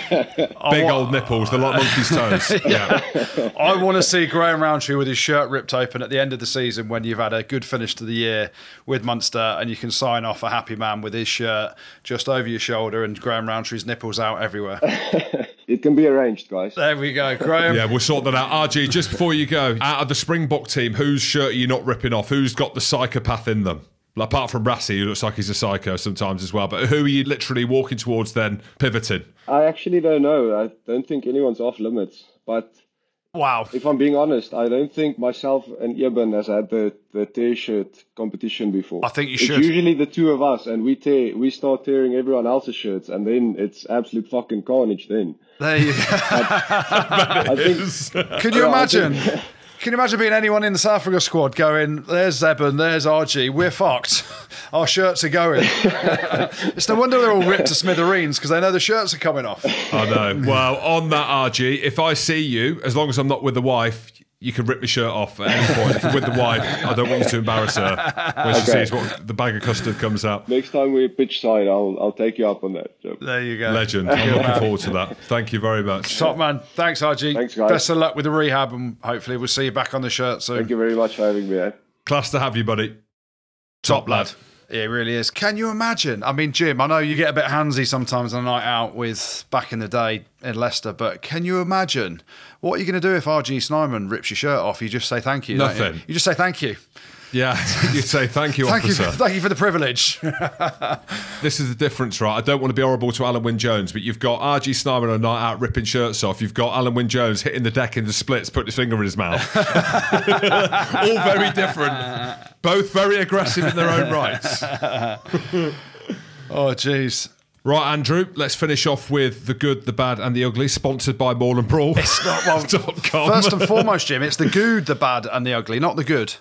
big wa- old nipples, they're like monkey's toes. Yeah, I want to see Graham Rowntree with his shirt ripped open at the end of the season when you've had a good finish to the year with Munster and you can sign off a happy man with his shirt just over your shoulder and Graham Rowntree's nipples out everywhere. It can be arranged, guys. There we go, Graham. yeah, we'll sort that out. RG, just before you go, out of the Springbok team, whose shirt are you not ripping off? Who's got the psychopath in them? Like, apart from Brassy, who looks like he's a psycho sometimes as well. But who are you literally walking towards then, pivoting? I actually don't know. I don't think anyone's off limits, but Wow. If I'm being honest, I don't think myself and Eben has had the, the tear shirt competition before. I think you it's should. usually the two of us, and we tear, we start tearing everyone else's shirts, and then it's absolute fucking carnage. Then There you go. I think Can you Yeah, I imagine? Can you imagine being anyone in the South Africa squad going, there's Zeben, there's RG, we're fucked. Our shirts are going. it's no wonder they're all ripped to smithereens because they know the shirts are coming off. I know. Well, on that, RG, if I see you, as long as I'm not with the wife, you can rip my shirt off at any point. If you're with the wife, I don't want you to embarrass her when she Okay. sees what the bag of custard comes out. next time we pitch side, I'll I'll take you up on that. Joe. There you go. Legend. I'm looking forward to that. Thank you very much. Top man. Thanks, RG. Thanks, guys. Best of luck with the rehab and hopefully we'll see you back on the shirt soon. Thank you very much for having me. Eh? Class to have you, buddy. Top lad. Yeah, it really is. Can you imagine? I mean, Jim, I know you get a bit handsy sometimes on a night out with back in the day in Leicester, but can you imagine what are you going to do if RG Snyman rips your shirt off? You just say thank you. don't you? Nothing. You just say thank you. Yeah, you'd say thank you, Thank you, officer. for, thank you for the privilege. This is the difference, right? I don't want to be horrible to Alun Wyn Jones, but you've got RG Snyman on a night out ripping shirts off. You've got Alun Wyn Jones hitting the deck in the splits, putting his finger in his mouth. All very different. Both very aggressive in their own rights. oh, jeez. Right, Andrew, let's finish off with the good, the bad, and the ugly, sponsored by Maul and Brawl. It's not well. First and foremost, Jim, it's the good, the bad, and the ugly, not the good.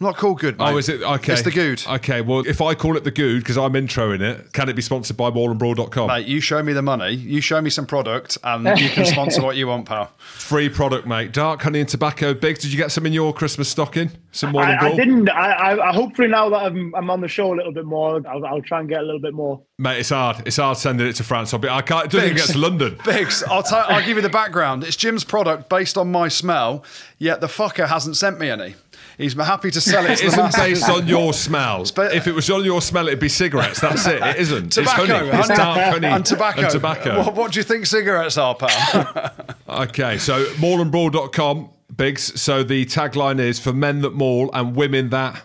I'm not called good. Mate. Oh, is it? Okay. It's the good. Okay, well, if I call it the good because I'm introing it, can it be sponsored by maulandbrawl.com? Mate, you show me the money, you show me some product, and you can sponsor what you want, pal. Free product, mate. Dark honey and tobacco. Big, did you get some in your Christmas stocking? Some Maul and I, Brawl? I didn't. I, I, I hopefully now that I'm, I'm on the show a little bit more, I'll, I'll try and get a little bit more. Mate, it's hard. It's hard sending it to France. I'll be, I can't. Do it doesn't even get to London. Biggs, I'll, tell I'll give you the background. It's Jim's product based on my smell, yet the fucker hasn't sent me any. He's happy to sell it. It to isn't based on your smell. if it was on your smell, it'd be cigarettes. That's it. It isn't. Tobacco, it's honey. It's dark honey and tobacco. And tobacco. What, what do you think cigarettes are, pal? Okay, so maulandbrawl.com, Biggs. So the tagline is for men that maul and women that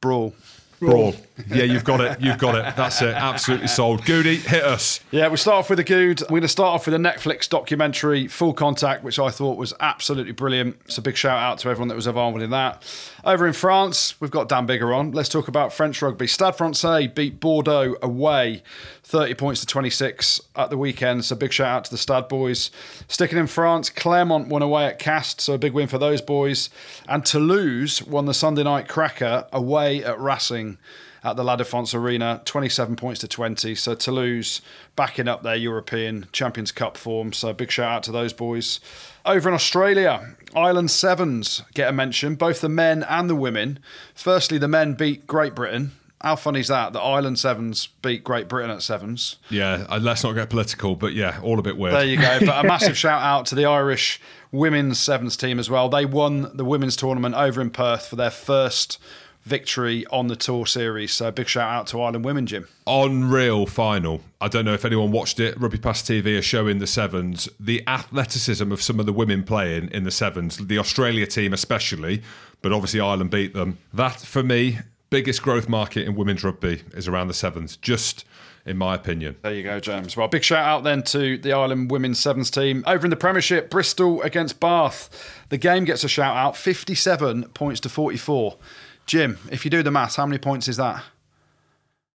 Brawl. Brawl. Yeah, you've got it. You've got it. That's it. Absolutely sold. Goody, hit us. Yeah, we start off with the good. We're going to start off with a Netflix documentary, Full Contact, which I thought was absolutely brilliant. So big shout out to everyone that was involved in that. Over in France, we've got Dan Biggar on. Let's talk about French rugby. Stade Francais beat Bordeaux away, 30 points to 26 at the weekend. So big shout out to the Stad boys. Sticking in France, Clermont won away at Castres, so a big win for those boys. And Toulouse won the Sunday night cracker away at Racing at the La Défense Arena, 27 points to 20. So Toulouse backing up their European Champions Cup form. So big shout out to those boys. Over in Australia, Ireland Sevens get a mention, both the men and the women. Firstly, the men beat Great Britain. How funny is that? The Ireland Sevens beat Great Britain at Sevens. Yeah, uh, let's not get political, but yeah, all a bit weird. There you go. But a massive shout out to the Irish women's sevens team as well. They won the women's tournament over in Perth for their first victory on the tour series. So big shout out to Ireland women, Jim. Unreal final. I don't know if anyone watched it. Rugby Pass TV are showing the sevens. The athleticism of some of the women playing in the sevens, the Australia team especially, but obviously Ireland beat them. That, for me, biggest growth market in women's rugby is around the sevens, just in my opinion. There you go, James. Well, big shout out then to the Ireland women's sevens team. Over in the Premiership, Bristol against Bath. The game gets a shout out 57 points to 44. Jim, if you do the maths, how many points is that?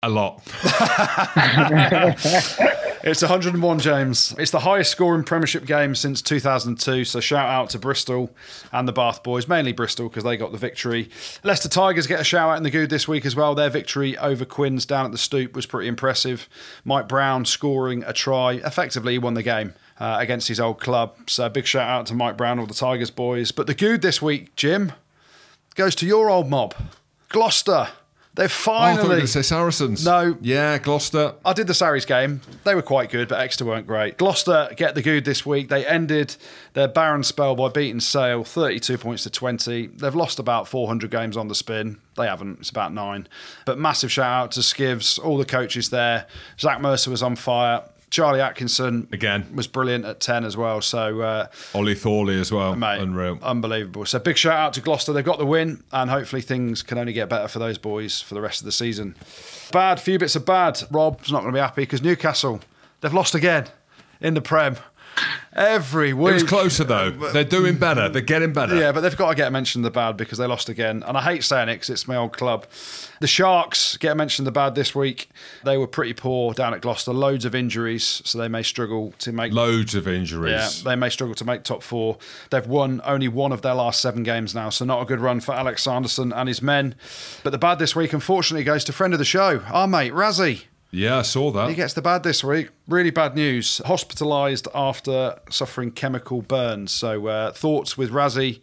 A lot. It's 101, James. It's the highest scoring Premiership game since 2002. So shout out to Bristol and the Bath boys, mainly Bristol because they got the victory. Leicester Tigers get a shout out in the good this week as well. Their victory over Quins down at the Stoop was pretty impressive. Mike Brown scoring a try, effectively he won the game. Uh, against his old club. So big shout out to Mike Brown, all the Tigers boys. But the good this week, Jim, goes to your old mob, Gloucester. They've Oh, I thought you were going to say Saracens. No. Yeah, Gloucester. I did the Sarries game. They were quite good, but Exeter weren't great. Gloucester get the good this week. They ended their barren spell by beating Sale 32 points to 20. They've lost about 400 games on the spin. They haven't. It's about nine. But massive shout out to Skivs, all the coaches there. Zach Mercer was on fire. Charlie Atkinson Again. was brilliant at 10 as well. So, uh, Ollie Thorley as well. mate, Unreal. unbelievable. So, big shout out to Gloucester. They've got the win, and hopefully things can only get better for those boys for the rest of the season. Bad, few bits of bad. Rob's not going to be happy because Newcastle, they've lost again in the Prem. Every week. It was closer though. Uh, They're doing better. They're getting better. Yeah, but they've got to get mentioned the bad because they lost again. And I hate saying it because it's my old club. The Sharks get mentioned the bad this week. They were pretty poor down at Gloucester. Loads of injuries, so they may struggle to make Loads of injuries. yeah, they may struggle to make top four. They've won only one of their last seven games now, so not a good run for Alex Sanderson and his men. But the bad this week, unfortunately, goes to friend of the show, our mate Rassie. Yeah, I saw that. He gets the bad this week. Really bad news. Hospitalised after suffering chemical burns. So uh, thoughts with Rassie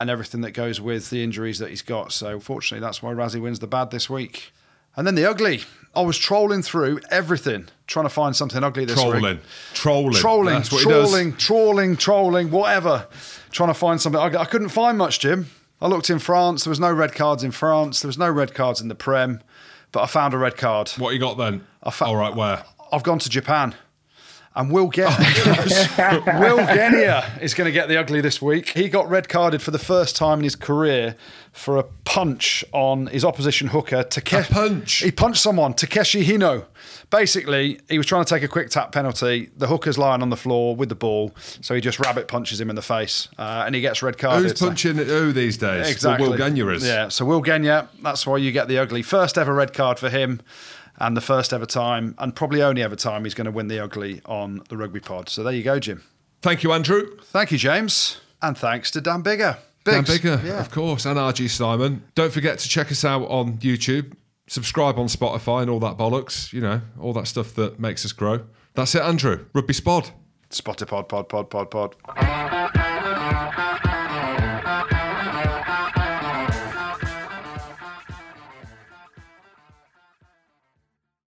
and everything that goes with the injuries that he's got. So fortunately, that's why Rassie wins the bad this week. And then the ugly. I was trolling through everything, trying to find something ugly this week Trolling. Trolling. trolling, That's what trolling, trolling, trolling, whatever. Trying to find something. I, I couldn't find much, Jim. I looked in France. There was no red cards in France. There was no red cards in the Prem, but I found a red card. What you got then? fa- All right, where? I've gone to Japan. And Will Gen- Oh, Will Genia is going to get the ugly this week. He got red carded for the first time in his career for a punch on his opposition hooker. Take- A punch? He punched someone, Takeshi Hino. Basically, he was trying to take a quick tap penalty. The hooker's lying on the floor with the ball, so he just rabbit punches him in the face, uh, and he gets red carded. Who's So- punching who these days? Exactly. Well, Will Genia is. Yeah, so Will Genia, that's why you get the ugly. First ever red card for him, and the first ever time, and probably only ever time he's going to win the ugly on the rugby pod. So there you go, Jim. Thank you, Andrew. Thank you, James. And thanks to Dan Biggar. Dan Biggar, Yeah. of course, and RG Snyman. Don't forget to check us out on YouTube, subscribe on Spotify, and all that bollocks. You know, all that stuff that makes us grow. That's it, Andrew. Rugby Spod. Spotted pod, pod, pod, pod, pod.